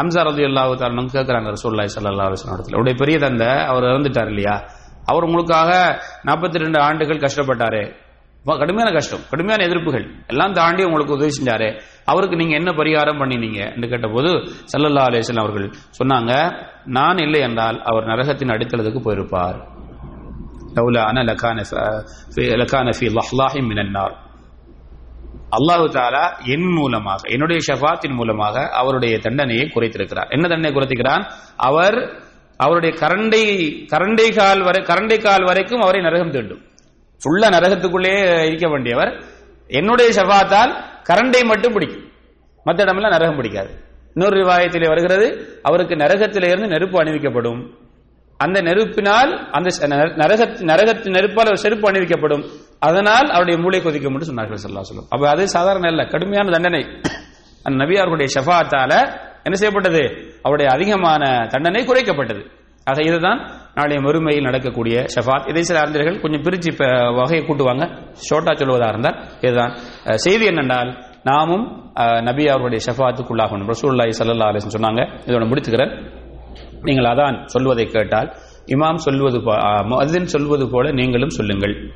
ஹம்சா ரதி அல்லாஹு காரணம் கேட்கிறாங்க ரசூல்லாய் சல்லா அலுவலம் இடத்துல. அவருடைய பெரிய தந்தை அவர் இறந்துட்டார் இல்லையா? அவர் உங்களுக்காக நாற்பத்தி ரெண்டு ஆண்டுகள் கஷ்டப்பட்டாரு. கடுமையான கஷ்டம் கடுமையான எதிர்ப்புகள். எல்லாம் தாண்டி உங்களுக்கு உதவி செஞ்சாரு. அவருக்கு நீங்க என்ன பரிகாரம் பண்ணினீங்க என்று கேட்டபோது சல்லல்லா அலேசன் அவர்கள் சொன்னாங்க நான் இல்லை என்றால் அவர் நரகத்தின் அடித்தளத்துக்கு போயிருப்பார். அல்லாஹு தாலா என் மூலமாக என்னுடைய ஷஃபாத்தின் மூலமாக அவருடைய தண்டனையை குறைத்திருக்கிறார். என்ன தண்டனை குறைத்திருக்கிறான்? அவர் அவருடைய கரண்டை கரண்டை கால் வரை கரண்டை கால் வரைக்கும் அவரை நரகம் தேண்டும் ஃபுல்லா நரகத்துக்குள்ளே இருக்க வேண்டியவர். என்னுடைய செவ்வாத்தால் கரண்டை மட்டும் பிடிக்கும். மற்ற இடமெல்லாம் நரகம் பிடிக்காது. இன்னொரு ரிவாயத்திலே வருகிறது அவருக்கு நரகத்திலிருந்து நெருப்பு அணிவிக்கப்படும். அந்த நெருப்பினால் அந்த ச- நரகத் நரகத்து நெருப்பால் ஒரு செருப்பு அணிவிக்கப்படும். அதனால் அவருடைய மூளை கொதிக்கும் என்று சொன்னார்கள் சொல்லா சொல்லும் அப்ப அது சாதாரண இல்ல கடுமையான தண்டனை. அந்த நபி அவர்களுடைய ஷஃபாத்தால என்ன செய்யப்பட்டது? அவருடைய அதிகமான தண்டனை குறைக்கப்பட்டது. ஆக இதுதான் நாளைய மறுமையில் நடக்கக்கூடிய ஷஃபாத். இதை சில அறிஞர்கள் கொஞ்சம் பிரிச்சு இப்போ வகையை கூட்டுவாங்க. ஷோட்டா சொல்வதாக இருந்தால் இதுதான். செய்தி என்னென்றால் நாமும் நபி அவருடைய ஷஃபாத்துக்குள்ளாகணும். ரசூல்லாய் சல்லா அலைஹி சொன்னாங்க. இதோட முடித்துக்கிறேன் நீங்கள் அதான் சொல்வதை கேட்டால் இமாம் சொல்வது போ- சொல்வது போல நீங்களும் சொல்லுங்கள்.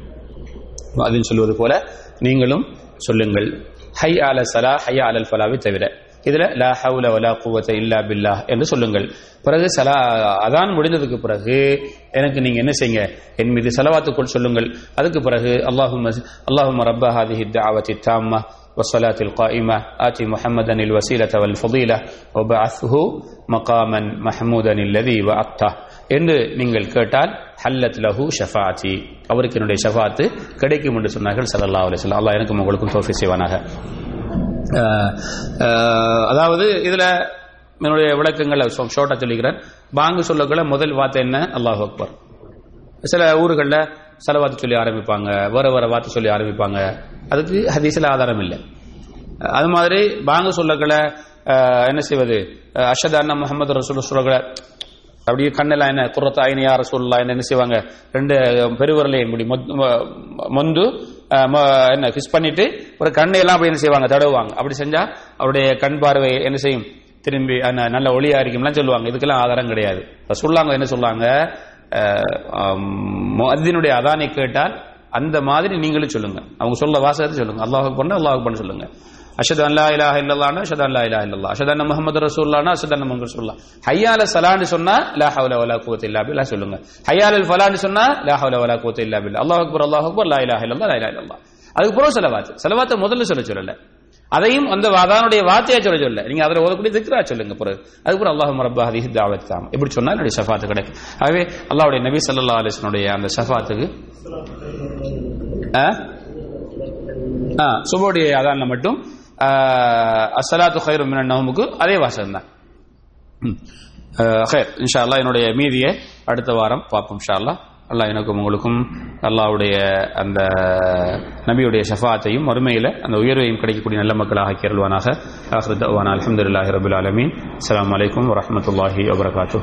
முஅத்தின் சொல்வது போல நீங்களும் சொல்லுங்கள். ஹை ஆல சலா ஹை ஆலல் ஃபலாவை தவிர. இதுல லா ஹவுல வலா குவத்தை இல்லா பில்லா என்று சொல்லுங்கள். பிறகு சலா அதான் முடிந்ததுக்கு பிறகு எனக்கு நீங்க என்ன செய்யுங்க என் மீது செலவாத்துக்குள் சொல்லுங்கள் அதுக்கு பிறகு அல்லாஹும் அல்லாஹும் ரப்ப ஹாதிஹி தாவத்தி தாம்மா والصلاة القائمة آتي محمدا الوسيلة والفضيلة وبعثه مقاما محمودا الذي وعدته என்று நீங்கள் கேட்டால் ஹல்லத் லஹு ஷஃபாத்தி அவருக்கு என்னுடைய ஷஃபாத்து கிடைக்கும் என்று சொன்னார்கள் ஸல்லல்லாஹு அலைஹி வஸல்லம் அல்லாஹ் எனக்கும் உங்களுக்கும் தௌஃபீக் செய்வானாக அஹ், அஹ், அதாவது இதுல என்னுடைய விளக்கங்களை ஷோட்டா சொல்லிக்கிறேன். பாங்கு சொல்லக்குள்ள முதல் வார்த்தை என்ன? அல்லாஹ் அக்பர். சில ஊர்களில் செலவாத்து சொல்லி ஆரம்பிப்பாங்க. வேற வேற வார்த்தை சொல்லி ஆரம்பிப்பாங்க. அதுக்கு ஹதீஸில் ஆதாரம் இல்லை. அது மாதிரி பாங்கு சொல்லக்களை என்ன செய்வது? அஷத் அண்ணா முகமது ரசூல் சொல்லக்களை அப்படியே கண்ணெல்லாம் என்ன? குரத்த ஐனியா ரசூல்லா என்ன என்ன செய்வாங்க? ரெண்டு பெருவரலையும் இப்படி மொ- மொந்து என்ன ஃபிஸ் பண்ணிட்டு ஒரு கண்ணையெல்லாம் அப்படி என்ன செய்வாங்க? தடவுவாங்க. அப்படி செஞ்சா அவருடைய கண் பார்வை என்ன செய்யும்? திரும்பி நல்ல ஒளியா இருக்கும்லாம் சொல்லுவாங்க. இதுக்கெல்லாம் ஆதாரம் கிடையாது. சொல்லாங்க என்ன சொல்லுவாங்க முஅத்தினுடைய அதானை கேட்டால் அந்த மாதிரி நீங்களும் சொல்லுங்க. அவங்க சொல்ல வாசகத்தை சொல்லுங்க. அல்லாஹ் பண்ண அல்லாஹ் பண்ண சொல்லுங்க. அஷத் அல்லா இலாஹ இல்லல்லானா அஷத் அல்லா இலாஹ இல்லல்லா அஷத் அன்ன முகமது ரசூல்லானா அஷத் அன்ன முகமது ரசூல்லா ஹையால சலான்னு சொன்னா லா ஹவுல வலா குவத்த இல்லா பில்லா சொல்லுங்க. ஹையால ஃபலான்னு சொன்னா லா ஹவுல வலா குவத்த இல்லா பில்லா அல்லாஹ் அக்பர் அல்லாஹ் அக்பர் லா இலாஹ இல்லல்லா லா இலாஹ இல்லல்லா அதுக்கு பிறகு செலவாத்து. செலவாத்தை முதல்ல சொல்ல சொல்லல. அதையும் அந்த அதானுடைய வார்த்தையா சொல்ல சொல்ல. நீங்க அதில் ஓதக்கூடிய திக்ரா சொல்லுங்க பிறகு. அதுக்கப்புறம் அல்லாஹ் ரப்பா ஹதீஹ் தாவத் தாம். எப்படி சொன்னா என்னுடைய ஷஃபாத்து கிடைக்கும். ஆகவே அல்லாவுடைய நபி சல்லா அலிஸ்னுடைய அந்த ஷஃபாத்துக்கு ஆ? ஆ சுபோடைய அதான்ல மட்டும் அசலாத்து ஹைரு மினன் நவமுக்கு அதே வாசகம் தான். ஹேர் இன்ஷா அல்லாஹ் என்னுடைய மீதியை அடுத்த வாரம் பார்ப்போம் இன்ஷா அல்லாஹ். அல்லாஹ் எனக்கும் உங்களுக்கும் அல்லாவுடைய அந்த நபியுடைய ஷஃபாத்தையும் மறுமையில் அந்த உயர்வையும் கிடைக்கக்கூடிய நல்ல மக்களாக கேள்வானாக ஆஹ்ரத் அலமதுல்லாஹி ரபுல் அலமீன் அலாம் அலைக்கும் வரமத்துல்லாஹி வபரகாத்து